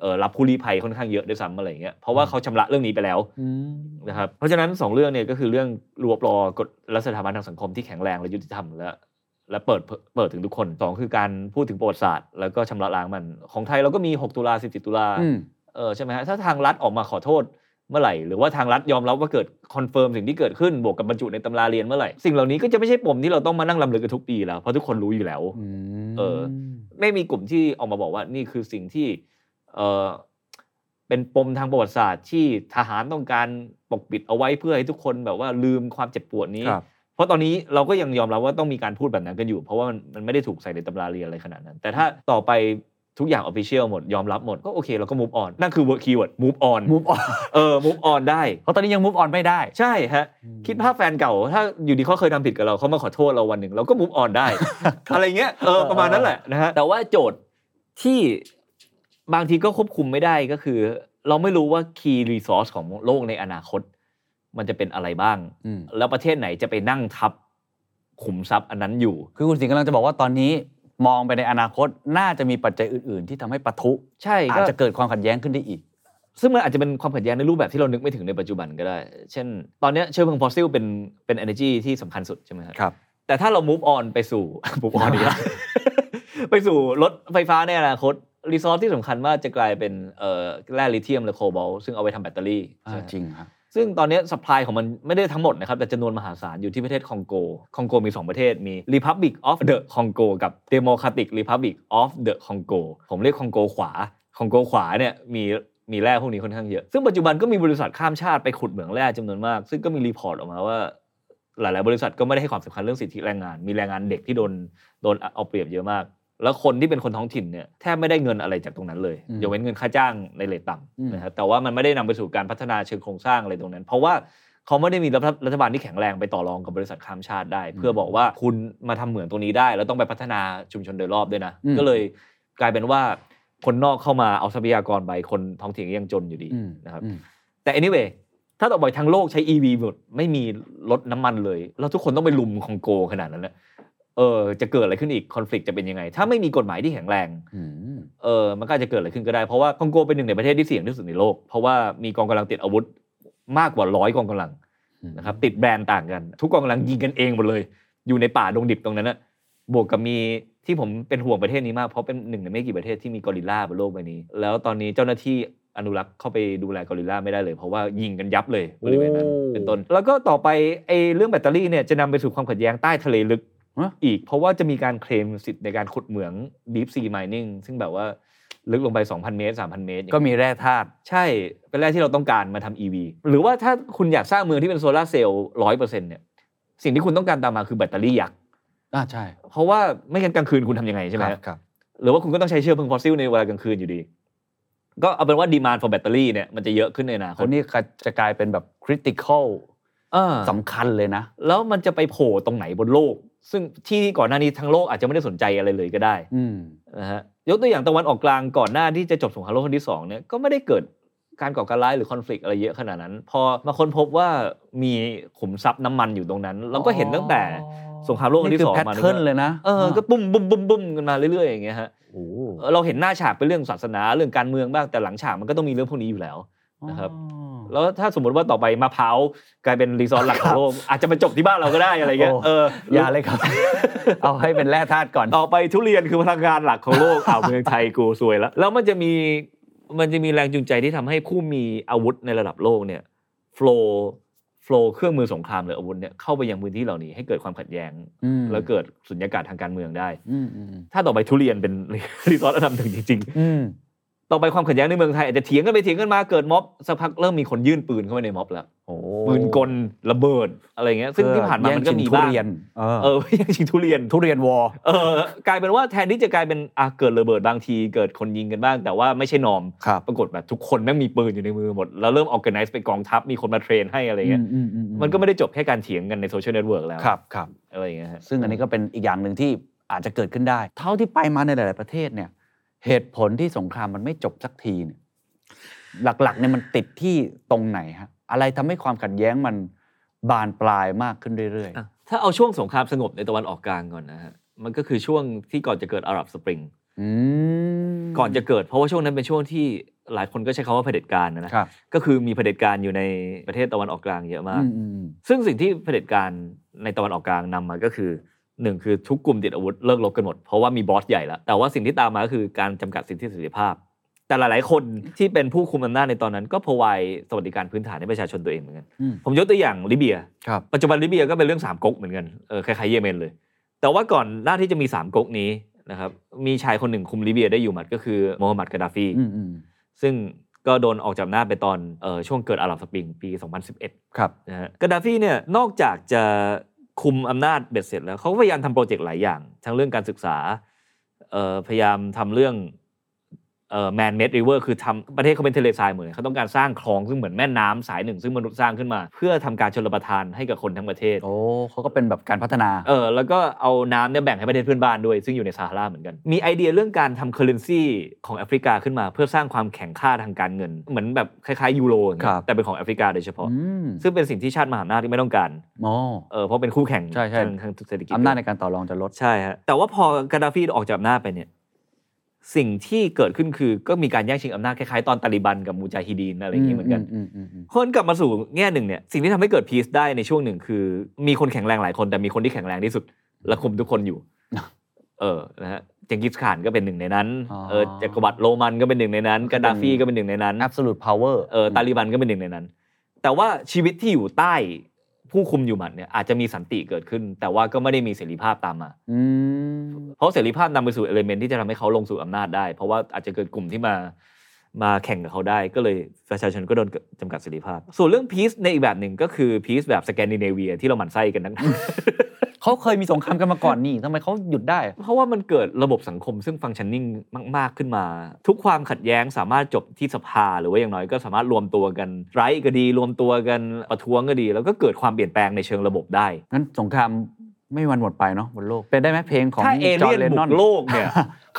เอ่อรับผู้ลี้ภัยค่อนข้างเยอะด้วยซ้ำอะไรอย่างเงี้ยเพราะว่าเขาชำระเรื่องนี้ไปแล้วอืมนะครับเพราะฉะนั้นสองเรื่องเนี่ยก็คือเรื่อง rule of law กฎและสถาบันทางสังคมที่แข็งแรงและยุติธรรมและและเปิดเปิดถึงทุกคนสองคือการพูดถึงประวัติศาสตร์แล้วก็ชำระล้างมันของไทยเราก็มี 6 ตุลา 17 ตุลาอืมเออใช่ไหมฮะถ้าทางรัฐออกมาขอโทษ เมื่อไหร่ หรือว่าทางรัฐยอมรับว่าเกิด confirm สิ่งที่เกิดขึ้นบวกกับบรรจุในตำราเรียนเมื่อไหร่ สิ่งเหล่านี้ก็จะไม่ใช่ปมที่เราต้องมานั่งรำลึกกันทุกปีแล้ว เพราะทุกคนรู้อยู่แล้วมเออ ไม่มีกลุ่มที่ออกมาบอกว่านี่คือสิ่งที่เออเป็นปมทางประวัติศาสตร์ที่ทหารต้องการปกปิดเอาไว้เพื่อให้ทุกคนแบบว่าลืมความเจ็บปวดนี้ครับเพราะตอนนี้เราก็ยังยอมรับว่าต้องมีการพูดแบบนั้นกันอยู่ เพราะว่ามันมันไม่ได้ถูกใส่ในตำราเรียนอะไรขนาดนั้น แต่ถ้าต่อไป ทุกอย่างออฟฟิเชียลหมด ยอมรับหมด ก็โอเคเราก็ move on นั่นคือ word keyword move on move on เออ move on ได้ เพราะตอนนี้ยัง move on ไม่ได้ ใช่ฮะ คิดภาพแฟนเก่า ถ้าอยู่ดีเขาเคยทำผิดกับเราเขามาขอโทษเราวันหนึ่งเราก็ move on ได้ อะไรเงี้ยเออประมาณนั้นแหละนะฮะแต่ว่าโจทย์ที่บางทีก็ควบคุมไม่ได้ก็คือ เราไม่รู้ว่า key resource ของโลกในอนาคต มันจะเป็นอะไรบ้างอืมแล้วประเทศไหนจะไปนั่งทับขุมทรัพย์อันนั้นอยู่ คือคุณสิงห์กำลังจะบอกว่าตอนนี้ มองไปในอนาคตน่าจะมีปัจจัยอื่น ๆ ที่ทำให้ปะทุใช่อาจก็จะเกิดความขัดแย้งขึ้นได้อีก ซึ่งมันอาจจะเป็นความขัดแย้งในรูปแบบที่เรานึกไม่ถึงในปัจจุบันก็ได้ เช่น ตอนเนี้ยเชื้อเพลิงฟอสซิลเป็นเป็น energy ที่สำคัญสุดใช่ไหมครับครับ แต่ถ้าเรา move on ไปสู่ move on ดีกว่าไปสู่รถไฟฟ้าในอนาคต resource ที่สำคัญมากจะกลายเป็นเอ่อแร่ลิเธียมหรือโคบอลต์ซึ่งเอาไปทำแบตเตอรี่อ่าใช่ไหมจริงครับ ซึ่งตอนนี้ supply ของมันไม่ได้ทั้งหมดนะครับแต่จำนวนมหาศาลอยู่ที่ประเทศคองโก คองโกมี 2 ประเทศมี Republic of the Congo กับ Democratic Republic of the Congo ผมเรียกคองโกขวาคองโกขวาเนี่ยมีมีแร่พวกนี้ค่อนข้างเยอะ ซึ่งปัจจุบันก็มีบริษัทข้ามชาติไปขุดเหมืองแร่จำนวนมาก ซึ่งก็มี report ออกมาว่า หลาย ๆ บริษัทก็ไม่ได้ให้ความสำคัญเรื่องสิทธิแรงงาน มีแรงงานเด็กที่โดนโดนเอาเปรียบเยอะมาก แล้วคนที่เป็นคนท้องถิ่นเนี่ยแทบไม่ได้เงินอะไรจากตรงนั้นเลยอืมยกเว้นเงินค่าจ้างในเลทต่อืมำนะครับแต่ว่ามันไม่ได้นำไปสู่การพัฒนาเชิงโครงสร้างอะไรตรงนั้น เพราะว่าเขาไม่ได้มีรัฐรัฐบาลที่แข็งแรงไปต่อรองกับบริษัทข้ามชาติได้ เพื่อบอกว่าคุณมาทำเหมืองตรงนี้ได้ แล้วต้องไปพัฒนาชุมชนโดยรอบด้วยนะอืมก็เลยกลายเป็นว่าคนนอกเข้ามาเอาทรัพยากรไปคนท้องถิ่นก็ยังจนอยู่ดีอืมนะครับอืมแต่ anyway ถ้าต่อไปทั้งโลกใช้ EV หมดไม่มีรถน้ำมันเลย แล้วทุกคนต้องไปลุมคองโกขนาดนั้นนะ เออจะเกิดอะไรขึ้นอีกคอน FLICT จะเป็นยังไง ถ้าไม่มีกฎหมายที่แข็งแรงอืมเออมันก็อาจจะเกิดอะไรขึ้นก็ได้ เพราะว่าคองโกเป็นหนึ่งในประเทศที่เสี่ยงที่สุดในโลก เพราะว่ามีกองกำลังติดอาวุธมากกว่าร้อยกองกำลังนะครับติดแบรนด์ต่างกัน ทุกกองกำลังยิงกันเองหมดเลย อยู่ในป่าดงดิบตรงนั้นนะบวกกับมีที่ผมเป็นห่วงประเทศนี้มากเพราะเป็นหนึ่งในไม่กี่ประเทศที่มีกอริลลาบนโลกใบนี้ แล้วตอนนี้เจ้าหน้าที่อนุรักษ์เข้าไปดูแลกอริลลาไม่ได้เลยเพราะว่ายิงกันยับเลยบริเวณนั้นโอ้เป็นต้น แล้วก็ต่อไปไอ้เรื่องแบตเตอรี่เนี่ยจะนำไปสู่ความขัดแย้งใต้ทะเลลึกฮะ อีกเพราะว่าจะมีการเคลมสิทธิ์ในการขุดเหมือง Deep Sea Mining ซึ่งแบบว่าลึกลงไป 2,000 เมตร 3,000 เมตร ก็มีแร่ธาตุใช่ เป็นแร่ที่เราต้องการมาทำ EV หรือว่าถ้าคุณอยากสร้างเมืองที่เป็นโซลาร์เซลล์ร้อยเปอร์เซ็นต์เนี่ยสิ่งที่คุณต้องการตามมาคือแบตเตอรี่ยักษ์อ่าใช่ เพราะว่าไม่งั้นกลางคืนคุณทำยังไงใช่ไหมคฮะรับครับ หรือว่าคุณก็ต้องใช้เชื้อเพลิงฟอสซิลในเวลากลางคืนอยู่ดี ก็เอาเป็นว่าดีมาน for แบตเตอรี่เนี่ยมันจะเยอะขึ้นในอนาคตอันนี้จะกลายเป็นแบบ critical เออสำคัญเลยนะ แล้วมันจะไปโผล่ตรงไหนบนโลก ซึ่งที่ก่อนหน้านี้ทั้งโลกอาจจะไม่ได้สนใจอะไรเลยก็ได้อืมนะฮะยกตัวอย่างตะวันออกกลางก่อนหน้าที่จะจบสงครามโลกครั้งที่สองเนี่ยก็ไม่ได้เกิดการก่อการร้ายหรือคอน FLICT อะไรเยอะขนาดนั้น พอมาค้นพบว่ามีขุมทรัพย์น้ำมันอยู่ตรงนั้น เราก็เห็นตั้งแต่สงครามโลกครั้งที่สองนี่คือมาแพทเทิร์นเลยนะเออก็ปุ้มบุ้มบุ้มบุ้มกันมาเรื่อยๆอย่างเงี้ยฮะโอ้เออเราเห็นหน้าฉากเป็นเรื่องศาสนาเรื่องการเมืองบ้างแต่หลังฉากมันก็ต้องมีเรื่องพวกนี้อยู่แล้วนะครับ แล้วถ้าสมมติว่าต่อไปมะพร้าวกลายเป็นรีสอร์ทหลักของโลกอาจจะมาจบที่บ้านเราก็ได้อะไรเงี้ยโอ้เอออย่าเลยครับ เอาให้เป็นแร่ธาตุก่อนต่อไปทุเรียนคือพลังงานหลักของโลกอ่าวเมืองไทยกูซวยแล้วแล้วมันจะมีมันจะมีแรงจูงใจที่ทำให้ผู้มีอาวุธในระดับโลกเนี่ยflow flow เครื่องมือสงครามหรืออาวุธเนี่ยเข้าไปยังพื้นที่เหล่านี้ให้เกิดความขัดแย้งอืมแล้วเกิดสุญญากาศทางการเมืองได้อืมอืมถ้าต่อไปทุเรียนเป็น resource อันดับหนึ่งจริงอืมๆ ต่อไปความขัดแย้งในเมืองไทยอาจจะเถียงกันไปเถียงกันมาเกิดม็อบสักพักเริ่มมีคนยื่นปืนเข้าไปในม็อบแล้วโอ้ปืนกลระเบิดอะไรเงี้ยซึ่งที่ผ่านมามันก็มีแย่งชิงทุเรียนบ้างเออเออแย่งชิงทุเรียนทุเรียน war เออกลายเป็นว่าแทนที่จะกลายเป็นอะเกิดระเบิดบางที เกิดคนยิงกันบ้าง แต่ว่าไม่ใช่ norm ครับปรากฏแบบทุกคนแม่งมีปืนอยู่ในมือหมด แล้วเริ่มออ g a แก z e ไปกองทัพมีคนมา train ให้อะไรเงี้ยอืมอืมอืมันก็ไม่ได้จบแค่การเถียงกันในโซเชียลเน็ตเวิร์กแล้วครับครับอะไรอย่างเงี้ยฮะซึ่งอันนี้ก็เป็นอีกอย่างหนึ่งที่อาจจะเกิดขึ้นได้ เท่าที่ไปมาในหลาย ๆประเทศเนี่ย เหตุผลที่สงครามมันไม่จบสักทีเนี่ยหลักๆเนี่ยมันติดที่ตรงไหนฮะอะไรทำให้ความขัดแย้งมันบานปลายมากขึ้นเรื่อยอะถ้าเอาช่วงสงครามสงบในตะวันออกกลางก่อนนะฮะมันก็คือช่วงที่ก่อนจะเกิดอาหรับสปริงๆอืมก่อนจะเกิดเพราะว่าช่วงนั้นเป็นช่วงที่หลายคนก็ใช้คำว่าเผด็จการนะนะครับก็คือมีเผด็จการอยู่ในประเทศตะวันออกกลางเยอะมากอืมอืมอืมซึ่งสิ่งที่เผด็จการในตะวันออกกลางนำมาก็คือ หนึ่งคือทุกกลุ่มติดอาวุธเลิกรบกันหมด เพราะว่ามีบอสใหญ่แล้ว แต่ว่าสิ่งที่ตามมาก็คือการจำกัดสิทธิเสรีภาพ แต่หลาย ๆ คนที่เป็นผู้คุมอำนาจในตอนนั้น ก็พอไวสวัสดิการพื้นฐานให้ประชาชนตัวเองเหมือนกันอืมผมยกตัวอย่างลิเบียครับปัจจุบันลิเบียก็เป็นเรื่องสามก๊กเหมือนกันเออคล้ายๆเยเมนเลย แต่ว่าก่อนหน้าที่จะมีสามก๊กนี้นะครับมีชายคนหนึ่งคุมลิเบียได้อยู่หมัดก็คือโมฮัมหมัดกาดาฟีอืมอืมซึ่งก็โดนออกจากอำนาจไปตอนเออช่วงเกิดอาหรับสปริงปี 2011 ครับนะฮะกาดาฟีเนี่ยนอกจากจะ คุมอำนาจเบ็ดเสร็จแล้วเขาก็พยายามทำโปรเจกต์หลายอย่าง ทั้งเรื่องการศึกษาพยายามทำเรื่อง man-made river คือทำประเทศเขาเป็นทะเลทรายเหมือนเขาต้องการสร้างคลองซึ่งเหมือนแม่น้ำสายหนึ่ง ซึ่งมนุษย์สร้างขึ้นมา เพื่อทำการชลประทานให้กับคนทั้งประเทศ โอ้เขาก็เป็นแบบการพัฒนาเออแล้วก็เอาน้ำเนี่ยแบ่งให้ประเทศเพื่อนบ้านด้วย ซึ่งอยู่ในซาฮาราเหมือนกัน มีไอเดียเรื่องการทำ currency ของแอฟริกาขึ้นมา เพื่อสร้างความแข็งค่าทางการเงิน เหมือนแบบคล้ายๆยูโรอย่างเงี้ยครับแต่เป็นของแอฟริกาโดยเฉพาะอืมซึ่งเป็นสิ่งที่ชาติมหาอำนาจที่ไม่ต้องการโอ้เออเพราะเป็นคู่แข่งใช่ใช่ทางทางเศรษฐกิจอำนาจในการต่อรองจะลดใช่ฮะแต่ว่าพอกาดาฟีออกจากอำนาจไปเนี่ย สิ่งที่เกิดขึ้นคือก็มีการแย่งชิงอำนาจคล้ายๆตอนตาลิบันกับมูจาฮิดีนอะไรอย่างงี้เหมือนกันอืมอืมอืมคนกลับมาสู่แง่หนึ่งเนี่ยสิ่งที่ทำให้เกิดพีซได้ในช่วงหนึ่งคือ มีคนแข็งแรงหลายคนแต่มีคนที่แข็งแรงที่สุดและคุมทุกคนอยู่ เออนะฮะเจงกิสข่านก็เป็นหนึ่งในนั้นอ๋อเออจักรวรรดิโรมันก็เป็นหนึ่งในนั้นกาดาฟีก็เป็นหนึ่งในนั้น absolute power เออตาลิบันก็เป็นหนึ่งในนั้น แต่ว่าชีวิตที่อยู่ใต้ ผู้คุมอยู่หมัดเนี่ยอาจจะมีสันติเกิดขึ้น แต่ว่าก็ไม่ได้มีเสรีภาพตามมาอืมเพราะเสรีภาพนำไปสู่เอลิเมนที่จะทำให้เขาลงสู่อำนาจได้ เพราะว่าอาจจะเกิดกลุ่มที่มา มาแข่งกับเขาได้ ก็เลยประชาชนก็โดนจำกัดเสรีภาพ ส่วนเรื่องพีซในอีกแบบหนึ่งก็คือพีซแบบสแกนดิเนเวียที่เราหมั่นไส้กันนักเขาเคยมีสงครามกันมาก่อนนี่ทำไมเขาหยุดได้ เพราะว่ามันเกิดระบบสังคมซึ่งฟังชันนิ่งมาก ๆขึ้นมา ทุกความขัดแย้งสามารถจบที่สภาหรือว่าอย่างน้อยก็สามารถรวมตัวกันไรก็ดี รวมตัวกันประท้วงก็ดี แล้วก็เกิดความเปลี่ยนแปลงในเชิงระบบได้งั้นสงคราม ไม่มีวันหมดไปเนาะบนโลก เป็นได้ไหมเพลงของถ้าเอจอเลี่ห์ยนนเลนบุนอนกโลกเนี่ย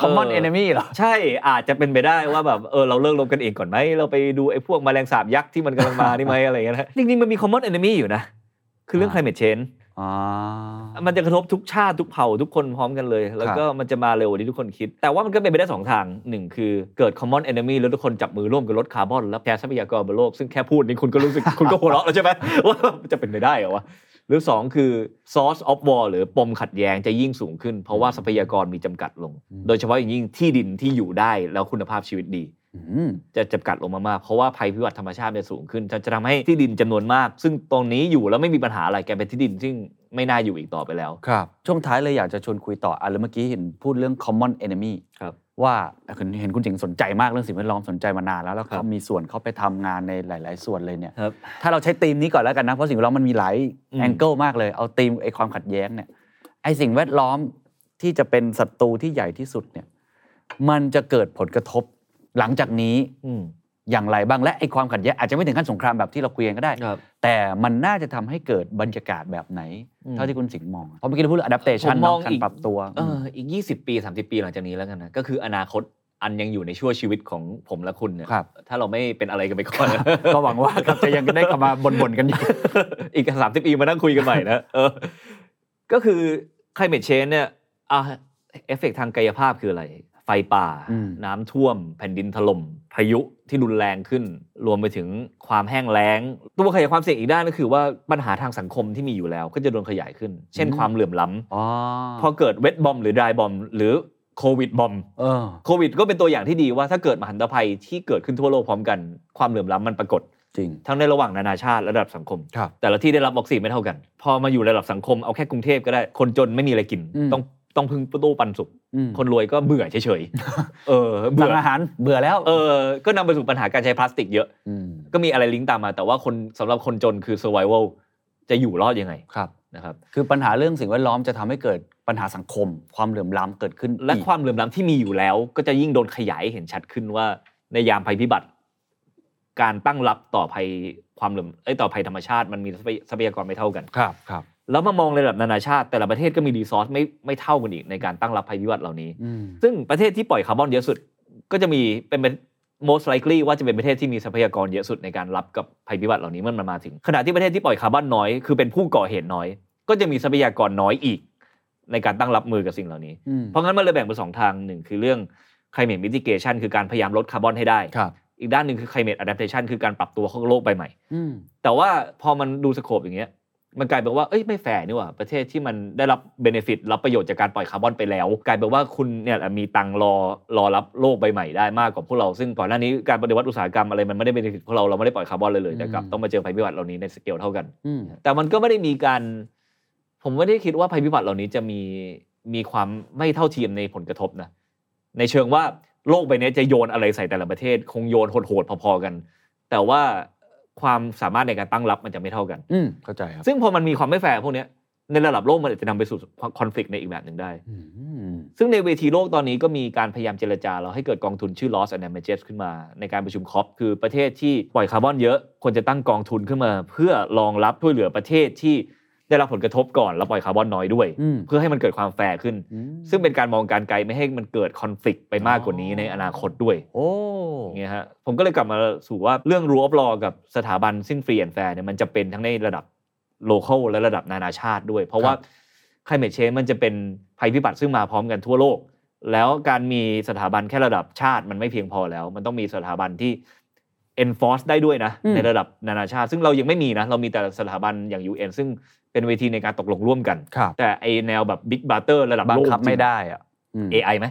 common เออ enemy เหรอ ใช่อาจจะเป็นไปได้ว่าแบบเออเราเลิกรบกันเองก่อนไหมเราไปดูไอ้พวกแมลงสาบยักษ์ที่มันกำลังมา นี่ไหมอะไรอย่างเงี้ยนะจริงๆมันมี common enemy อยู่นะ คือเรื่อง อ่า climate change อ๋อ มันจะกระทบทุกชาติทุกเผ่าทุกคนพร้อมกันเลย แล้วก็มันจะมาเร็วกว่าที่ทุกคนคิด แต่ว่ามันก็เป็นไปได้สองทางหนึ่งคือเกิด common enemy แล้วทุกคนจับมือร่วมกันลดคาร์บอน แล้วแพ้ทรัพยากรบนโลก ซึ่งแค่พูดนี่คุณก็รู้สึก คุณก็หัวเราะแล้วใช่ไหมว่ามันจะเป็นไปได้เหรอวะ หรือสองคือ source of war หรือปมขัดแย้งจะยิ่งสูงขึ้น เพราะว่าทรัพยากรมีจำกัดลง โดยเฉพาะอย่างยิ่งที่ดินที่อยู่ได้แล้วคุณภาพชีวิตดีอืมจะจำกัดลงมากๆเพราะว่าภัยพิบัติธรรมชาติจะสูงขึ้น จะจะทำให้ที่ดินจำนวนมาก ซึ่งตรงนี้อยู่แล้วไม่มีปัญหาอะไรแกลายเป็นที่ดินซึ่งไม่น่าอยู่อีกต่อไปแล้วครับ ช่วงท้ายเลยอยากจะชวนคุยต่ออะแล้วเมื่อกี้เห็นพูดเรื่อง common enemy ครับ ว่าเห็นคุณจิงสนใจมากเรื่องสิ่งแวดล้อมสนใจมานานแล้วแล้วครัเขาบมีส่วนเขาไปทำงานในหลาย ๆ ส่วนเลยเนี่ยครับถ้าเราใช้ธีมนี้ก่อนแล้วกันนะเพราะสิ่งแวดล้อมมันมีหลายอืมแองเกิลมากเลยเอาธีมไอ้ความขัดแย้งเนี่ยไอ้สิ่งแวดล้อมที่จะเป็นศัตรูที่ใหญ่ที่สุดเนี่ย มันจะเกิดผลกระทบหลังจากนี้ อืมอย่างไรบ้างและไอ้ความขัดแย้งอาจจะไม่ถึงขั้นสงครามแบบที่เราคุยกันก็ได้ครับแต่มันน่าจะทำให้เกิดบรรยากาศแบบไหนอืมเท่าที่คุณสิงห์มองเพราะเมื่อกี้เราพูดเรื่อง adaptation ผมมองเนาะการอีกปรับตัวเอออีก 20 ปี 30 ปีหลังจากนี้แล้วกันนะก็คืออนาคตอันยังอยู่ในช่วงชีวิตของผมและคุณเนี่ยครับถ้าเราไม่เป็นอะไรกันไปก่อนก็หวังว่าครับจะยังได้กลับมาบ่นๆกันอยู่อีก30ปีมานั่งคุยกันใหม่นะเออก็คือ climate change เนี่ยอะเอฟเฟกทางกายภาพคืออะไร ไฟป่าอืมน้ำท่วม แผ่นดินถล่มพายุที่รุนแรงขึ้น รวมไปถึงความแห้งแล้ง ตัวขยายความเสี่ยงอีกด้านก็คือว่าปัญหาทางสังคมที่มีอยู่แล้ว ก็จะโดนขยายขึ้น เช่นความเหลื่อมล้ำอ๋อพอเกิดเวทบอม หรือดายบอม หรือโควิดบอมเออโควิดก็เป็นตัวอย่างที่ดีว่าถ้าเกิดมหันตภัยที่เกิดขึ้นทั่วโลกพร้อมกัน ความเหลื่อมล้ำมันปรากฏจริงทั้งในระหว่างนานาชาติและระดับสังคมครับแต่ละที่ได้รับวัคซีนไม่เท่ากัน พอมาอยู่ระดับสังคมเอาแค่กรุงเทพก็ได้คนจนไม่มีอะไรกินอืมต้องต้องพึ่งตู้ปันสุกอืม คนรวยก็เบื่อเฉยๆเออเบื่สั่องอาหารเบื่อแล้วเออก็นำไปสู่ปัญหาการใช้พลาสติกเยอะมก็มีอะไรลิงก์ตามมา แต่ว่าคนสำหรับคนจนคือ survival จะอยู่รอดยังไงครับนะครับคือปัญหาเรื่องสิ่งแวดล้อมจะทำให้เกิดปัญหาสังคม ความเหลื่อมล้ำเกิดขึ้น และอีกความเหลื่อมล้ำที่มีอยู่แล้ว ก็จะยิ่งโดนขยายให้เห็นชัดขึ้นว่า ในยามภัยพิบัติ การตั้งรับต่อภัยความเหลื่อมเอ้ยต่อภัยธรรมชาติมันมีทรัพยากรไม่เท่ากันครับครับ แล้วมามองในระดับนานาชาติ แต่ละประเทศก็มี resource ไม่ไม่เท่ากันอีกในการตั้งรับภัยพิบัติเหล่านี้อืมซึ่งประเทศที่ปล่อยคาร์บอนเยอะสุด ก็จะมีเป็นเป็น most likely ว่าจะเป็นประเทศที่มีทรัพยากรเยอะสุดในการรับกับภัยพิบัติเหล่านี้เมื่อมันมาถึง ขณะที่ประเทศที่ปล่อยคาร์บอนน้อย คือเป็นผู้ก่อเหตุน้อย ก็จะมีทรัพยากรน้อยอีก ในการตั้งรับมือกับสิ่งเหล่านี้อืมเพราะงั้นมันเลยแบ่งเป็นสองทางหนึ่งคือเรื่อง climate mitigation คือการพยายามลดคาร์บอนให้ได้ครับอีกด้านหนึ่งคือ climate adaptation คือการปรับตัวเข้ากับโลกใบใหม่อืมแต่ว่าพอมันดู scope อย่างเงี้ย มันกลายเป็นว่าเอ้ยไม่แฟร์นี่หว่าประเทศที่มันได้รับ benefit รับประโยชน์จากการปล่อยคาร์บอนไปแล้ว กลายเป็นว่าคุณเนี่ยมีตังค์รอรอรับโลกใบใหม่ได้มากกว่าพวกเราซึ่งก่อนหน้านี้การปฏิวัติอุตสาหกรรมอะไรมันไม่ได้ benefit พวกเราเราไม่ได้ปล่อยคาร์บอนเลยเลยแต่กลับต้องมาเจอภัยพิบัติเหล่านี้ในสเกลเท่ากันอืมแต่มันก็ไม่ได้มีการ ผมไม่ได้คิดว่าภัยพิบัติเหล่านี้จะมีมีความไม่เท่าเทียมในผลกระทบนะในเชิงว่าโลกใบนี้จะโยนอะไรใส่แต่ละประเทศ คงโยนโหดๆพอๆกัน แต่ว่า ความสามารถในการตั้งรับมันจะไม่เท่ากัน อืมเข้าใจครับ ซึ่งพอมันมีความไม่แฟร์พวกเนี้ยในระดับโลกมันอาจจะนำไปสู่ conflict ในอีกแบบหนึ่งได้อืมซึ่งในเวทีโลกตอนนี้ก็มีการพยายามเจรจาเราให้เกิดกองทุนชื่อ loss and damages ขึ้นมา ในการประชุม COP คือประเทศที่ปล่อยคาร์บอนเยอะควรจะตั้งกองทุนขึ้นมา เพื่อรองรับช่วยเหลือประเทศที่ ได้รับผลกระทบก่อนแล้วปล่อยคาร์บอนน้อยด้วยอืมเพื่อให้มันเกิดความแฟร์ขึ้นอืมซึ่งเป็นการมองการไกลไม่ให้มันเกิดคอนฟ lict ไปมากกว่านี้ในอนาคตด้วย โอ้อย่างเงี้ยฮะผมก็เลยกลับมาสู่ว่าเรื่อง rule of law กับสถาบันที่ free and fair เนี่ยมันจะเป็นทั้งในระดับ local และระดับนานาชาติด้วย เพราะว่า climate change มันจะเป็นภัยพิบัติซึ่งมาพร้อมกันทั่วโลก แล้วการมีสถาบันแค่ระดับชาติมันไม่เพียงพอแล้ว มันต้องมีสถาบันที่ enforce ได้ด้วยนะอืมในระดับนานาชาติ ซึ่งเรายังไม่มีนะ เรามีแต่สถาบันอย่าง UN ซึ่ง เป็นเวทีในการตกลงร่วมกันครับแต่ไอแนวแบบ big brother ระดับบังโลกคับไม่ได้อะอืมจริง AI ไหม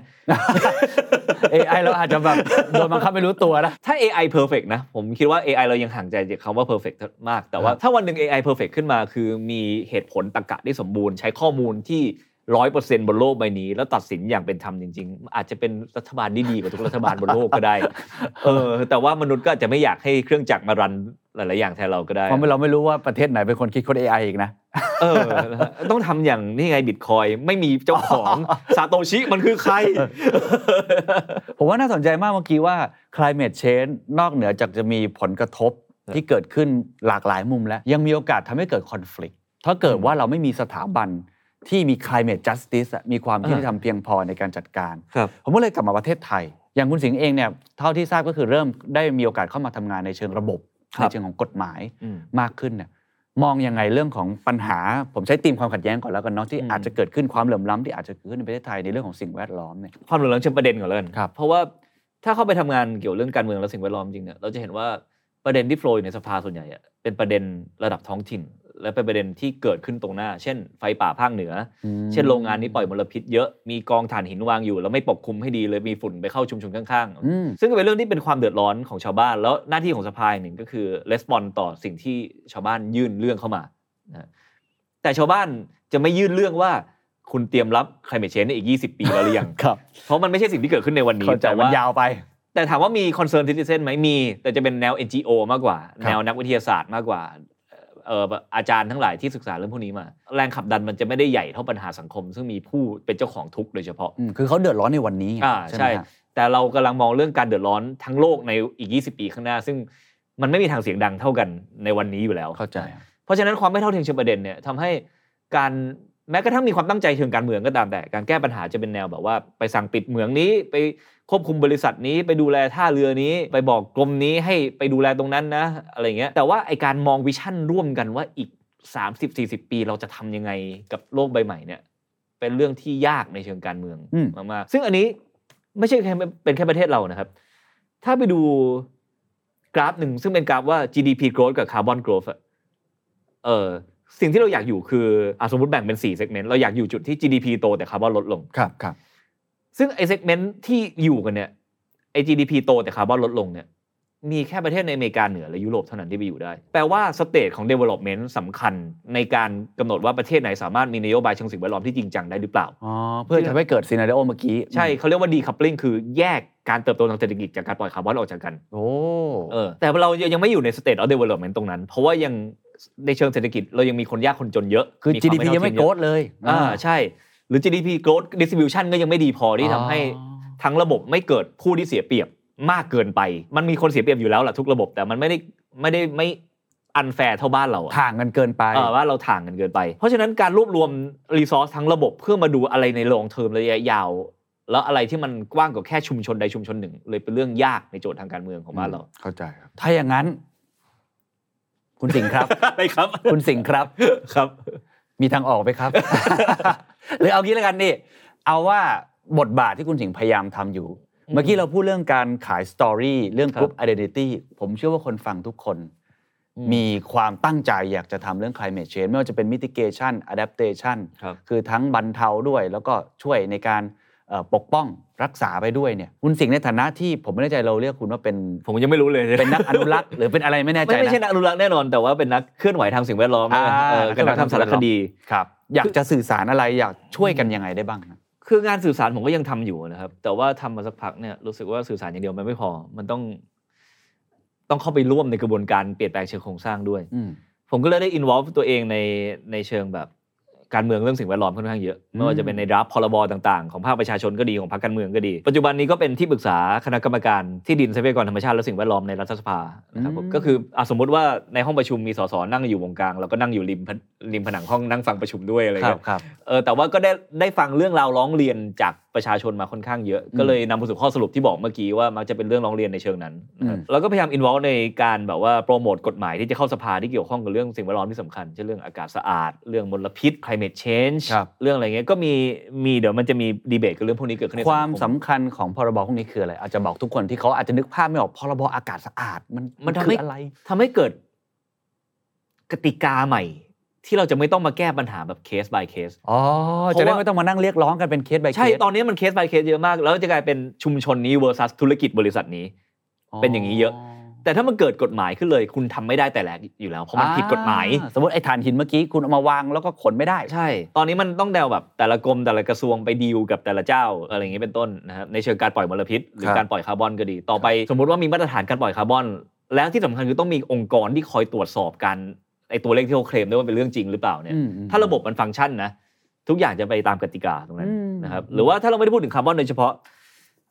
AI เราอาจจะแบบโดนบังคับไม่รู้ตัวนะ ถ้า AI perfect นะ ผมคิดว่า AI เรายังห่างใจจากคำว่า perfect มาก แต่ว่าครับถ้าวันหนึ่ง AI perfect ขึ้นมา คือมีเหตุผลตรรกะที่สมบูรณ์ ใช้ข้อมูลที่ ร้อยเปอร์เซ็นต์บนโลกใบนี้ แล้วตัดสินอย่างเป็นธรรมจริง ๆ อาจจะเป็นรัฐบาลที่ดีกว่าทุกรัฐบาลบนโลกก็ได้ เออ แต่ว่ามนุษย์ก็อาจจะไม่อยากให้เครื่องจักรมารันหลายๆอย่างแทนเราก็ได้เพราะเราไม่รู้ว่าประเทศไหนเป็นคนคิดค้น AI อีกนะเออนะฮะต้องทำอย่างนี่ไงบิตคอยไม่มีเจ้าของซาโตชิมันคือใคร ผมว่าน่าสนใจมากเมื่อกี้ว่า climate change นอกเหนือจากจะมีผลกระทบที่เกิดขึ้นหลากหลายมุมแล้ว ยังมีโอกาสทำให้เกิด conflict ถ้าเกิดว่าเราไม่มีสถาบัน ที่มี climate justice อะมีความยุติธรรมเพียงพอในการจัดการครับผมก็เลยกลับมาประเทศไทย อย่างคุณสิงห์เองเนี่ยเท่าที่ทราบก็คือเริ่มได้มีโอกาสเข้ามาทำงานในเชิงระบบครัในบเชิงของกฎหมายอืมมากขึ้นเนี่ยมองยังไงเรื่องของปัญหา ผมใช้ธีมความขัดแย้งก่อนแล้วกันเนาะที่อืมอาจจะเกิดขึ้นความเหลื่อมล้ำที่อาจจะเกิดขึ้นในประเทศไทยในเรื่องของสิ่งแวดล้อมเนี่ยความเหลื่อมล้ำเชิงประเด็นก่อนเลยกันครับเพราะว่าถ้าเข้าไปทำงานเกี่ยวเรื่องการเมืองและสิ่งแวดล้อมจริงเนี่ยเราจะเห็นว่าประเด็นที่โฟล์อยู่ในสภาส่วนใหญ่อะเป็นประเด็นระดับท้องถิ่น และเป็นประเด็นที่เกิดขึ้นตรงหน้า เช่น ไฟป่าภาคเหนืออมเช่นโรงงานนี้ปล่อยมลพิษเยอะ มีกองถ่านหินวางอยู่ แล้วไม่ปกคลุมให้ดีเลย มีฝุ่นไปเข้าชุมชนข้างอืมๆซึ่งก็เป็นเรื่องที่เป็นความเดือดร้อนของชาวบ้าน แล้วหน้าที่ของสภาอีกหนึ่งก็คือレスปอนต่อสิ่งที่ชาวบ้านยื่นเรื่องเข้ามานะแต่ชาวบ้านจะไม่ยื่นเรื่องว่าคุณเตรียมรับ climate change ในอีก 20 ปีแล้วหรือยังครับเพราะมันไม่ใช่สิ่งที่เกิดขึ้นในวันนี้เข้าใจแต่มันว่ายาวไปแต่ถามว่ามี concern citizen ไหมมี แต่จะเป็นแนว NGO มากกว่าครับแนวนักวิทยาศาสตร์มากกว่าเอ่ออาจารย์ทั้งหลายที่ศึกษาเรื่องพวกนี้มา แรงขับดันมันจะไม่ได้ใหญ่เท่าปัญหาสังคม ซึ่งมีผู้เป็นเจ้าของทุกข์โดยเฉพาะอืมคือเขาเดือดร้อนในวันนี้ไงอ่าไหมใช่ฮะแต่เรากำลังมองเรื่องการเดือดร้อนทั้งโลกในอีก 20 ปีข้างหน้า ซึ่งมันไม่มีทางเสียงดังเท่ากันในวันนี้อยู่แล้วเข้าใจ เพราะฉะนั้นความไม่เท่าเทียมเชิงประเด็นเนี่ยทำให้การ แม้กระทั่งมีความตั้งใจเชิงการเมืองก็ตามแต่ การแก้ปัญหาจะเป็นแนวแบบว่าไปสั่งปิดเหมืองนี้ ไปควบคุมบริษัทนี้ไปดูแลท่าเรือนี้ ไปบอกกรมนี้ให้ไปดูแลตรงนั้นนะอะไรเงี้ยแต่ว่าไอการมองวิชั่นร่วมกันว่าอีก 30-40 ปีเราจะทำยังไงกับโลกใบใหม่เนี่ยเป็นเรื่องที่ยากในเชิงการเมืองอืมมากๆซึ่งอันนี้ไม่ใช่แค่เป็นแค่ประเทศเรานะครับ ถ้าไปดูกราฟหนึ่งซึ่งเป็นกราฟว่า GDP growth กับ carbon growth อะเออ สิ่งที่เราอยากอยู่คืออะสมมติแบ่งเป็น4 segment เราอยากอยู่จุดที่ GDP โตแต่คาร์บอนลดลง ครับครับซึ่งไอ้ segment ที่อยู่กันเนี่ยไอ้ GDP โตแต่คาร์บอนลดลงเนี่ย มีแค่ประเทศในอเมริกาเหนือและยุโรปเท่านั้นที่ไปอยู่ได้ แปลว่า stage ของ development สำคัญในการกำหนดว่าประเทศไหนสามารถมีนโยบายเชิงสิ่งแวดล้อมที่จริงจังได้หรือเปล่า อ๋อ เพื่อจะไม่เกิด scenario เมื่อกี้ ใช่เขาเรียกว่า decoupling คือแยกการเติบโตทางเศรษฐกิจจากการปล่อยคาร์บอนออกจากกัน โอ้เออแต่เรายังไม่อยู่ใน stage of development ตรงนั้น เพราะว่ายังในเชิงเศรษฐกิจเรายังมีคนยากคนจนเยอะ คือว่า GDP ยังไม่เท่าโกเทีรธเลยอ่าใช่ หรือ GDP growth distribution ก็ยังไม่ดีพอที่ทำให้อ๋อทั้งระบบไม่เกิดผู้ที่เสียเปรียบ มากเกินไป มันมีคนเสียเปรียบอยู่แล้วแหละทุกระบบ แต่มันไม่ได้ไม่ได้ไม่ unfair เท่าบ้านเราอะห่างกันเกินไปเออว่าเราถ่างกันเกินไป เพราะฉะนั้นการรวบรวม resource ทั้งระบบเพื่อมาดูอะไรใน long term ระยะยาว แล้วอะไรที่มันกว้างกว่าแค่ชุมชนใดชุมชนหนึ่ง เลยเป็นเรื่องยากในโจทย์ทางการเมืองของบ้านเรา เข้าใจครับ ถ้าอย่างนั้น คุณสิงห์ครับ อะไรครับ คุณสิงห์ครับ ครับ มีทางออกไหมครับ หรือเอางี้แล้วกันนี่ เอาว่าบทบาทที่คุณสิงห์พยายามทำอยู่อืม เมื่อกี้เราพูดเรื่องการขายสตอรี่เรื่องครับกรุ๊ป identity ผมเชื่อว่าคนฟังทุกคนอืมมีความตั้งใจอยากจะทำเรื่อง climate change ไม่ว่าจะเป็น mitigation adaptation ครับคือทั้งบรรเทาด้วย แล้วก็ช่วยในการเอ่อปกป้องรักษาไปด้วยเนี่ยคุณสิงห์ในฐานะที่ผมไม่แน่ใจเราเรียกคุณว่าเป็น ผมยังไม่รู้เลยเป็นนักอนุรักษ์หรือเป็นอะไรไม่แน่ใจไม่ไม่นะใช่นักอนุรักษ์แน่นอนแต่ว่าเป็นนักเคลื่อนไหวทางสิ่งแวดล้อมอ่าเออเป็นนักทำสารคดีครับ อยากจะสื่อสารอะไรอยากช่วยกันยังไงได้บ้าง ครับคืองานสื่อสารผมก็ยังทำอยู่นะครับ แต่ว่าทำมาสักพักเนี่ยรู้สึกว่าสื่อสารอย่างเดียวมันไม่พอ มันต้อง ต้องเข้าไปร่วมในกระบวนการเปลี่ยนแปลงเชิงโครงสร้างด้วยอืมผมก็เลยได้ involve ตัวเองในในเชิงแบบ การเมืองเรื่องสิ่งแวดล้อมค่อนข้างเยอะไม่ว่าจะเป็นในดราฟพรบต่างๆ ของภาคประชาชนก็ดีของพรรคการเมืองก็ดี ปัจจุบันนี้ก็เป็นที่ปรึกษาคณะกรรมการที่ดินทรัพยากรธรรมชาติและสิ่งแวดล้อมในรัฐสภานะครับผมอืมก็คืออะสมมติว่าในห้องประชุมมีสสนั่งอยู่วงกลางเราก็นั่งอยู่ริมผริมผนังห้องนั่งฟังประชุมด้วยอะไรครัเงี้บยครับเออแต่ว่าก็ได้ได้ฟังเรื่องราวร้องเรียนจากประชาชนมาค่อนข้างเยอะ ก็เลยนำมาสู่ข้อสรุปที่บอกเมื่อกี้ว่ามักจะเป็นเรื่องร้องเรียนในเชิงนั้นนะครับอืมเราก็พยายามอินวอลในการแบบว่าโปรโมทกฎหมายที่จะเข้าสภาที่เกี่ยวข้องกับเรื่องสิ่งแวดล้อมที่สำคัญเช่นเรื่องอากาศสะอาด เรื่องมลพิษ climate change ครับเรื่องอะไรเงี้ยก็มีมีเดี๋ยวมันจะมีดีเบตกับเรื่องพวกนี้เกิดขึ้นในความสังสำคัญของพรบพวกนี้คืออะไร อาจจะบอกทุกคนที่เขาอาจจะนึกภาพไม่ออกพรบอากาศสะอาดมันมันทำคืให้ออะไรทำให้เกิดกติกาใหม่ ที่เราจะไม่ต้องมาแก้ปัญหาแบบเคส by เคสอ๋อเพราะว่าจะได้ไม่ต้องมานั่งเรียกร้องกันเป็นเคส by เคสใช่ตอนนี้มันเคส by เคสเยอะมาก แล้วจะกลายเป็นชุมชนนี้ versus ธุรกิจบริษัทนี้ เป็นอย่างนี้เยอะ แต่ถ้ามันเกิดกฎหมายขึ้นเลย คุณทำไม่ได้แต่แรกอยู่แล้วเพราะมันผิดกฎหมายอ่าสมมติไอ้ถ่านหินเมื่อกี้คุณเอามาวางแล้วก็ขนไม่ได้ ใช่ ตอนนี้มันต้องแนวแบบแต่ละกรมแต่ละกระทรวงไปดีลกับแต่ละเจ้าอะไรอย่างนี้เป็นต้นนะครับในเชิงการปล่อยมลพิษหรือครับการปล่อยคาร์บอนก็ดี ต่อไปสมมุติว่ามีมาตรฐานการปล่อยคาร์บอน แล้วที่สำคัญคือต้องมีองค์กรที่คอยตรวจสอบการไอตัวเลขที่เขาเคลมด้วยว่าเป็นเรื่องจริงหรือเปล่าเนี่ยอืมอืมถ้าระบบมันฟังก์ชันนะทุกอย่างจะไปตามกติกาตรงนั้นอืมนะครับหรือว่าถ้าเราไม่ได้พูดถึงคาร์บอนโดยเฉพาะ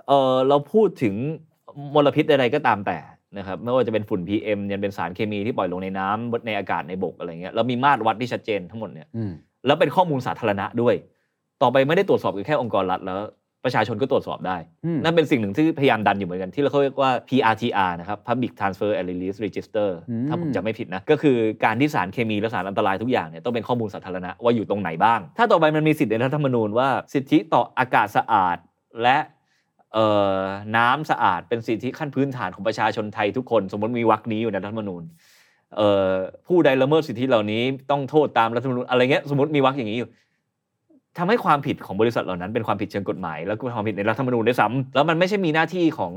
เออเราพูดถึงมลพิษใดๆก็ตามแต่ นะครับไม่ว่าจะเป็นฝุ่น PM ยันเป็นสารเคมีที่ปล่อยลงในน้ำในอากาศในบกอะไรเงี้ยแล้วมีมาตรวัดที่ชัดเจนทั้งหมดเนี่ยอืมแล้วเป็นข้อมูลสาธารณะด้วย ต่อไปไม่ได้ตรวจสอบแค่องค์กรรัฐแล้วประชาชนก็ตรวจสอบได้อืมนั่นเป็นสิ่งหนึ่งที่พยายามดันอยู่เหมือนกัน ที่เราเรียกว่า PRTR นะครับ Public Transfer and Release Register อืมถ้าผมจำไม่ผิดนะ ก็คือการที่สารเคมีและสารอันตรายทุกอย่างเนี่ยต้องเป็นข้อมูลสาธารณะว่าอยู่ตรงไหนบ้าง ถ้าต่อไปมันมีสิทธิในรัฐธรรมนูญว่าสิทธิต่ออากาศสะอาด และเอ่อ น้ำสะอาดเป็นสิทธิขั้นพื้นฐานของประชาชนไทยทุกคน สมมติมีวรรคนี้อยู่ในรัฐธรรมนูญผู้ใดละเมิดสิทธิเหล่านี้ต้องโทษตามรัฐธรรมนูญอะไรเงี้ยสมมติมีวรรคอย่างนี้อยู่ทำให้ความผิดของบริษัทเหล่านั้นเป็นความผิดเชิงกฎหมาย แล้วก็ความผิดในรัฐธรรมนูญด้วยซ้ำแล้วมันไม่ใช่มีหน้าที่ของ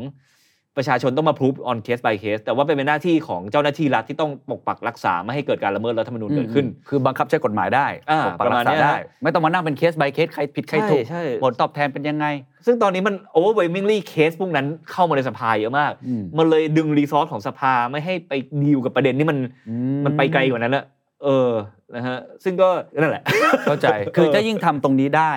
ประชาชนต้องมาพ o ู on case by case แต่ว่าเป็นหน้าที่ของเจ้าหน้าที่รัฐที่ต้องปกปักรักษาไม่ให้เกิดการละเมิดรัฐธรรมนูญเกิดขึ้น คือบังคับใช้กฎหมายได้อ่าปกปักประมารัณกษาเนี้ยได้ฮะไม่ต้องมานั่งเป็นเคส by เคสใครผิดใครถูกใช่ผลตอบแทนเป็นยังไง ซึ่งตอนนี้มัน overwhelmingly เคสพวกนั้นเข้ามาในสภาเยอะมากอืมมันเลยดึงรีซอสของสภาไม่ให้ไปดีลกับประเด็นที่มันอืมันไปไกลกว่านั้นอะเออนะฮะซึ่งก็นั่นแหละเข้าใจคือถ้ายิ่งทำตรงนี้ได้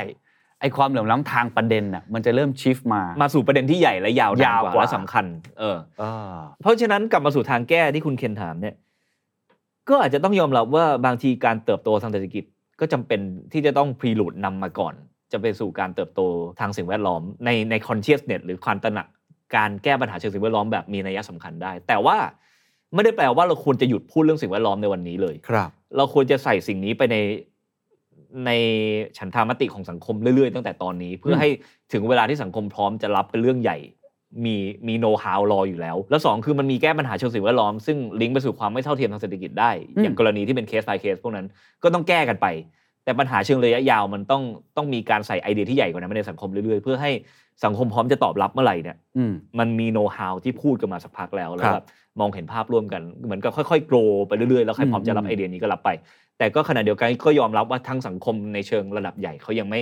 ไอ้ความเหลื่อมล้ำทางประเด็นน่ะมันจะเริ่มชิฟมา มาสู่ประเด็นที่ใหญ่และยาวนานยาวกว่ากว่าและสำคัญ เอออ่าเพราะฉะนั้นกลับมาสู่ทางแก้ที่คุณเคนถามเนี่ย ก็อาจจะต้องยอมรับว่าบางทีการเติบโตทางเศรษฐกิจก็จำเป็นที่จะต้องพรีลูดนำมาก่อน จะไปสู่การเติบโตทางสิ่งแวดล้อม ในใน consciousness หรือความตระหนักการแก้ปัญหาเชิงสิ่งแวดล้อมแบบมีนัยสำคัญได้ แต่ว่าไม่ได้แปลว่าเราควรจะหยุดพูดเรื่องสิ่งแวดล้อมในวันนี้เลยครับ เราควรจะใส่สิ่งนี้ไปใน ในฉันทามติของสังคมเรื่อยๆ ตั้งแต่ตอนนี้ เพื่อมให้ถึงเวลาที่สังคมพร้อมจะรับเป็นเรื่องใหญ่ มีมีโน้ตฮาวรออยู่แล้ว แล้วสองคือมันมีแก้ปัญหาเชิงสิ่งแวดล้อม ซึ่งลิงก์ไปสู่ความไม่เท่าเทียมทางเศรษฐกิจได้ อย่างกรณีที่เป็นเคส by เคสพวกนั้นก็ต้องแก้กันไป แต่ปัญหาเชิงระยะยาวมันต้องต้องมีการใส่ไอเดียที่ใหญ่กว่านั้นมาในสังคมเรื่อยๆ เพื่อให้สังคมพร้อมจะตอบรับเมื่อไหร่เนี่ยอืมมันมีโน้ตฮาวที่พูดกันมาสักพักแล้วแล้วครับแบบมองเห็นภาพร่วมกันเหมือนกับค่อยๆโกรไปเรื่อยๆแล้วใครพร้อมจะรับอืมไอเดียนี้ก็รับไป แต่ก็ขณะเดียวกันก็ยอมรับว่าทั้งสังคมในเชิงระดับใหญ่เขายังไม่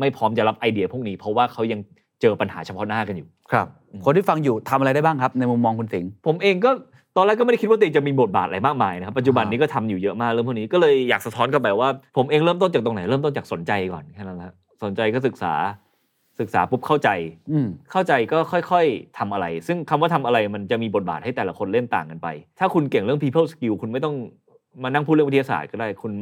ไม่พร้อมจะรับไอเดียพวกนี้ เพราะว่าเขายังเจอปัญหาเฉพาะหน้ากันอยู่ ครับ คนที่ฟังอยู่ทำอะไรได้บ้างครับ ในมุมมองคุณสิงห์ผมเองก็ตอนแรกก็ไม่ได้คิดว่าตัวเองจะมีบทบาทอะไรมากมายนะครับปัจจุบันนี้ก็ทำอยู่เยอะมากเรื่องพวกนี้ก็เลยอยากสะท้อนกลับไปว่า ผมเองเริ่มต้นจากตรงไหนเริ่มต้นจากสนใจก่อนแค่นั้นแหละสนใจก็ศึกษาศึกษาปุ๊บเข้าใจอืมเข้าใจก็ค่อยๆทำอะไร ซึ่งคำว่าทำอะไรมันจะมีบทบาทให้แต่ละคนเล่นต่างกันไป ถ้าคุณเก่งเรื่อง people skill คุณไม่ต้อง มานั่งพูดเรื่องวิทยาศาสตร์ก็ได้คุณ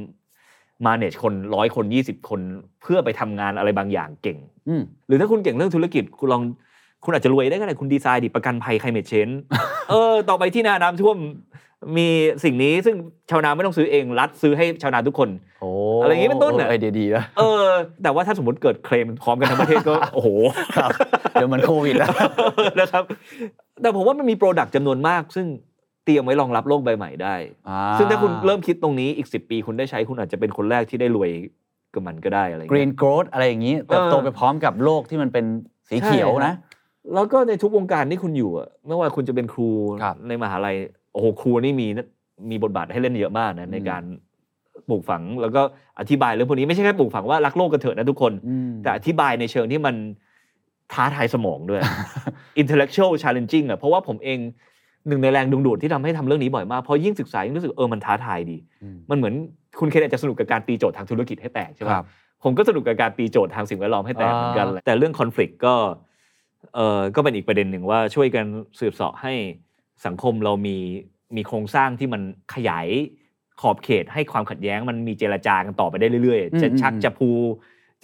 manage คนร้อยคน20คน เพื่อไปทำงานอะไรบางอย่างเก่งอืมหรือถ้าคุณเก่งเรื่องธุรกิจคุณลองคุณอาจจะรวยได้ก็ได้คุณดีไซน์ดิประกันภัย climate change เออ ต่อไปที่นาน้ำท่วมมีสิ่งนี้ซึ่งชาวนาไม่ต้องซื้อเองรัฐซื้อให้ชาวนาทุกคนโอ้อะไรอย่างงี้เป็นต้นน่ะไอเดียดีนะเออ แต่ว่าถ้าสมมติเกิดเคลมพร้อมกันทั้งประเทศก็ โอ้โหครับเดี๋ยวมันโควิดแล้วนะครับ แต่ผมว่ามันมีโปรดักต์จำนวนมาก ซึ่ง เตรียมไว้รองรับโลกใบใหม่ได้อ่าซึ่งถ้าคุณเริ่มคิดตรงนี้อีก 10 ปีคุณได้ใช้คุณอาจจะเป็นคนแรกที่ได้รวยกับมันก็ได้อะไรอย่างกรีเงี้นยโกรธอะไรอย่างนี้เติบโตเออไปพร้อมกับโลกที่มันเป็นสีเขียวใช่นะ แล้วก็ในทุกวงการที่คุณอยู่อะไม่ว่าคุณจะเป็นครูครับในมหาลัยโอ้โหครูนี่มีมีบทบาทให้เล่นเยอะมากนะในอืมการปลูกฝังแล้วก็อธิบายเรื่องพวกนี้ไม่ใช่แค่ปลูกฝังว่ารักโลกกันเถอะนะทุกคนอืมแต่อธิบายในเชิงที่มันท้าทายสมองด้วย intellectual challenging อะเพราะว่าผมเอง หนึ่งในแรงดึงดูดที่ทำให้ทำเรื่องนี้บ่อยมากเพราะยิ่งศึกษายิ่งรู้สึกเออมันท้าทายดีอืมมันเหมือนคุณเคนอาจจะสนุกกับการตีโจทย์ทางธุรกิจให้แตกใช่ไหมครับผมก็สนุกกับการตีโจทย์ทางสิ่งแวดล้อมให้แตกเหมือนกันอ่าแหละแต่เรื่อง conflict ก็เออก็เป็นอีกประเด็นหนึ่งว่าช่วยกันสืบเสาะให้สังคมเรามีมีโครงสร้างที่มันขยายขอบเขตให้ความขัดแย้ง มันมีเจรจากันต่อไปได้เรื่อยๆ จะชักจะพู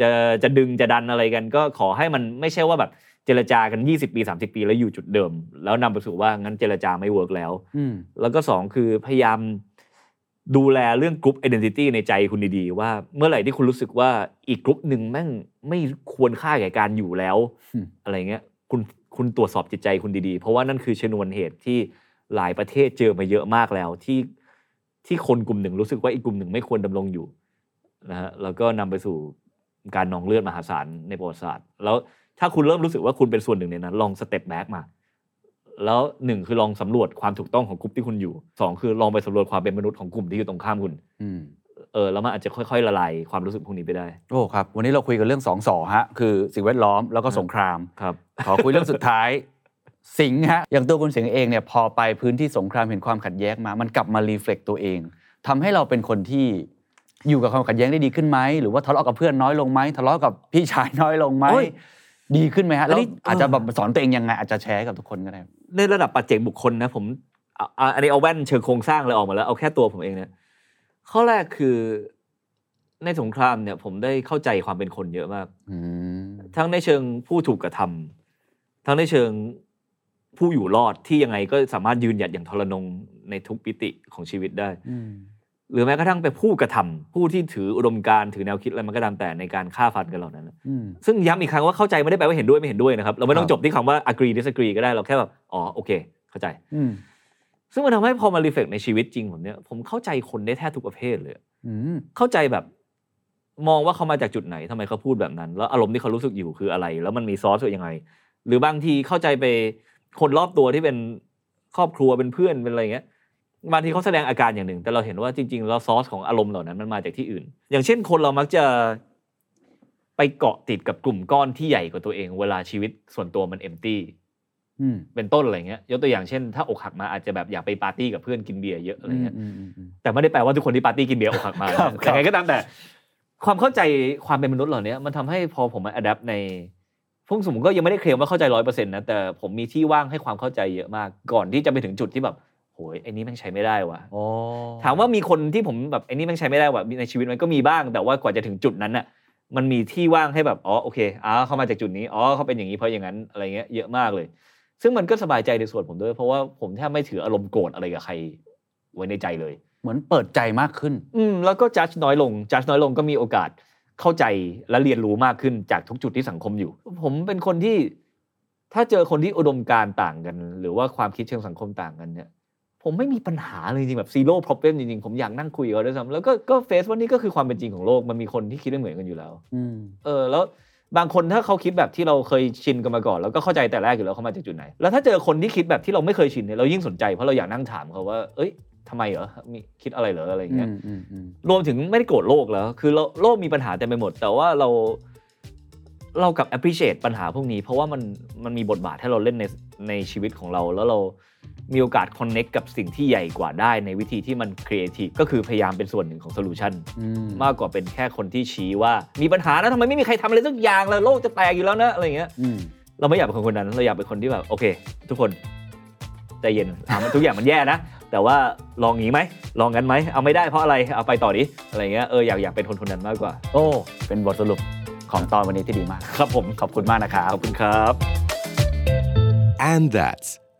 จะจะดึงจะดันอะไรกัน ก็ขอให้มันไม่ใช่ว่าแบบเจรจากัน 20 ปี 30 ปี แล้วอยู่จุดเดิม แล้วนำไปสู่ว่างั้นเจรจาไม่เวิร์กแล้วอืมแล้วก็สองคือพยายามดูแลเรื่องกรุ๊ป identity ในใจคุณดีๆ ว่าเมื่อไหร่ที่คุณรู้สึกว่าอีกกรุ๊ปหนึ่งแม่งไม่ควรค่าแก่การอยู่แล้วอืมอะไรเงี้ยคุณคุณตรวจสอบจิตใจคุณดีๆ เพราะว่านั่นคือชนวนเหตุที่หลายประเทศเจอมาเยอะมากแล้วที่ที่คนกลุ่มหนึ่งรู้สึกว่าอีกกลุ่มหนึ่งไม่ควรดำรงอยู่นะฮะแล้วก็นำไปสู่การนองเลือดมหาศาลในประวัติศาสตร์ แล้ว ถ้าคุณเริ่มรู้สึกว่าคุณเป็นส่วนหนึ่งในนั้น ลอง step back มา แล้วหนึ่งคือลองสำรวจความถูกต้องของกลุ่มที่คุณอยู่สองคือลองไปสำรวจความเป็นมนุษย์ของกลุ่มที่อยู่ตรงข้ามคุณอืมเออแล้วมันอาจจะค่อยๆละลายความรู้สึกพวกนี้ไปได้โอ้ครับ วันนี้เราคุยกันเรื่องสองสอฮะคือสิ่งแวดล้อมแล้วก็สงครามครับขอคุยเรื่องสุดท้ายสิงห์ฮะอย่างตัวคุณสิงห์เองเนี่ยพอไปพื้นที่สงครามเห็นความขัดแย้งมา มันกลับมารีเฟล็กตัวเองทำให้เราเป็นคนที่อยู่กับความขัดแย้งได้ดีขึ้นไหมหรือว่าทะเลาะกับเพื่อนน้อยลงไหมทะเลาะกับพี่ชายน้อยลงไหมโอ้ย ดีขึ้นไหมฮะอัแล้วนนี้อาจจะแบบสอนตัวเองยังไงอาจจะแชร์ให้กับทุกคนก็ได้ในระดับปัจเจกบุคคลนะผมเอาเอาอันนี้เอาแว่นเชิงโครงสร้างเลยออกมาแล้วเอาแค่ตัวผมเองเนี่ยข้อแรกคือในสงครามเนี่ย ผมได้เข้าใจความเป็นคนเยอะมากอืมทั้งในเชิงผู้ถูกกระทำทั้งในเชิงผู้อยู่รอดที่ยังไงก็สามารถยืนหยัดอย่างทรนงในทุกปิติของชีวิตได้อืม หรือแม้กระทั่งไปนผู้กระทำผู้ที่ถืออุดมการณ์ถือแนวคิดอะไรมันก็ตามแต่ในการฆ่าฟันกันเหล่านั้นนะอืมซึ่งย้ำอีกครั้งว่าเข้าใจไม่ได้แปลว่าเห็นด้วยไม่เห็นด้วยนะครับ เราไม่ต้อคงรับจบที่คำว่า agree disagree ก็ได้เราแค่แบบอ๋อโอเค เข้าใจอืมซึ่งมันทำให้พอมารีเฟกในชีวิตจริงผมเนี่ยผมเข้าใจคนได้แทบทุกประเภทเลยอืมเข้าใจแบบมองว่าเขามาจากจุดไหนทำไมเขาพูดแบบนั้น แล้วอารมณ์ที่เขารู้สึกอยู่คืออะไร แล้วมันมีซอสยังไง หรือบางทีเข้าใจไปคนรอบตัวที่เป็นครอบครัวเป็นเพื่อนเป็นอะไรเงี้ย บางทีเขาแสดงอาการอย่างหนึ่ง แต่เราเห็นว่าจริงๆแล้วซอสของอารมณ์เหล่านั้นมันมาจากที่อื่น อย่างเช่นคนเรามักจะไปเกาะติดกับกลุ่มก้อนที่ใหญ่กว่าตัวเอง เวลาชีวิตส่วนตัวมันเอมตี้อืมเป็นต้นอะไรเงี้ยยกตัวอย่างเช่น ถ้าอกหักมาอาจจะแบบอยากไปปาร์ตี้กับเพื่อนกินเบียร์เยอะอะไรเงี้ยอืมอืมอืมแต่ไม่ได้แปลว่าทุกคนที่ปาร์ตี้กินเบียร์อกหักมาครับแต่ไงก็ตามแต่ ความเข้าใจความเป็นมนุษย์เหล่านี้มันทำให้พอผมมา adapt ในพวกสังคมก็ยังไม่ได้เคลมว่าเข้าใจร้อยเปอร์เซ็นต์นะแต่ผมมีที่ว่างให้ความเข้าใจเยอะมาก ก่อนที่จะไปถึงจุดที่แบบ โหยไอ้นี้แม่งใช้ไม่ได้ว่ะโอ้ถามว่ามีคนที่ผมแบบไอ้นี้แม่งใช้ไม่ได้ว่ะในชีวิตมันก็มีบ้าง แต่ว่ากว่าจะถึงจุดนั้นน่ะมันมีที่ว่างให้แบบอ๋อโอเคอ๋อเขามาจากจุดนี้อ๋อเขาเป็นอย่างนี้เพราะอย่างนั้นอะไรเงี้ยเยอะมากเลย ซึ่งมันก็สบายใจในส่วนผมด้วย เพราะว่าผมแทบไม่ถืออารมณ์โกรธอะไรกับใครไว้ในใจเลย เหมือนเปิดใจมากขึ้น อืมแล้วก็จัดน้อยลงจัดน้อยลงก็มีโอกาสเข้าใจและเรียนรู้มากขึ้นจากทุกจุดที่สังคมอยู่ ผมเป็นคนที่ถ้าเจอคนที่อุดมการณ์ต่างกัน หรือว่าความคิดเชิงสังคมต่างกันเนี่ย ผมไม่มีปัญหาเลยจริงๆแบบซีโร่ problem จริงๆ ผมอยากนั่งคุยกับเขาด้วยซ้ำแล้วก็ก็เฟซว่านี่ก็คือความเป็นจริงของโลกมันมีคนที่คิดไม่เหมือนกันอยู่แล้วอืมเออแล้วบางคนถ้าเขาคิดแบบที่เราเคยชินกันมาก่อน แล้วก็เข้าใจแต่แรกอยู่แล้วเขามาจากจุดไหน แล้วถ้าเจอคนที่คิดแบบที่เราไม่เคยชินเนี่ยเรายิ่งสนใจเพราะเราอยากนั่งถามเขาว่า เอ้ยทำไมเหรอมีคิดอะไรเหรออะไรอย่างเงี้ยอืมอืมอืมรวมถึงไม่ได้โกรธโลกแล้วคือโลโลกมีปัญหาเต็มไปหมด แต่ว่าเราเรากับ appreciate ปัญหาพวกนี้ เพราะว่ามันมันมีบทบาทให้เราเล่นในในชีวิตของเราแล้วเรา มีโอกาส connect กับสิ่งที่ใหญ่กว่าได้ในวิธีที่มัน creative ก็คือพยายามเป็นส่วนหนึ่งของ solution อืมมากกว่าเป็นแค่คนที่ชี้ว่า มีปัญหานะทำไมไม่มีใครทำอะไรสักอย่างเลยโลกจะแตกอยู่แล้วนะอะไรอย่างเงี้ยอืมเราไม่อยากเป็นคนคนนั้นเราอยากเป็นคนที่แบบโอเค ทุกคนใจเย็นอะมันทุกอย่างมันแย่นะ แต่ว่าลองงี้ไหมลองงั้นไหมเอาไม่ได้เพราะอะไรเอาไปต่อดิอะไรเงี้ยเอออยากอยากเป็นคนคนนั้นมากกว่า โอ้ เป็นบทสรุปของตอนวันนี้ที่ดีมาก ครับผมขอบคุณมากนะครับ ขอบคุณครับ And that's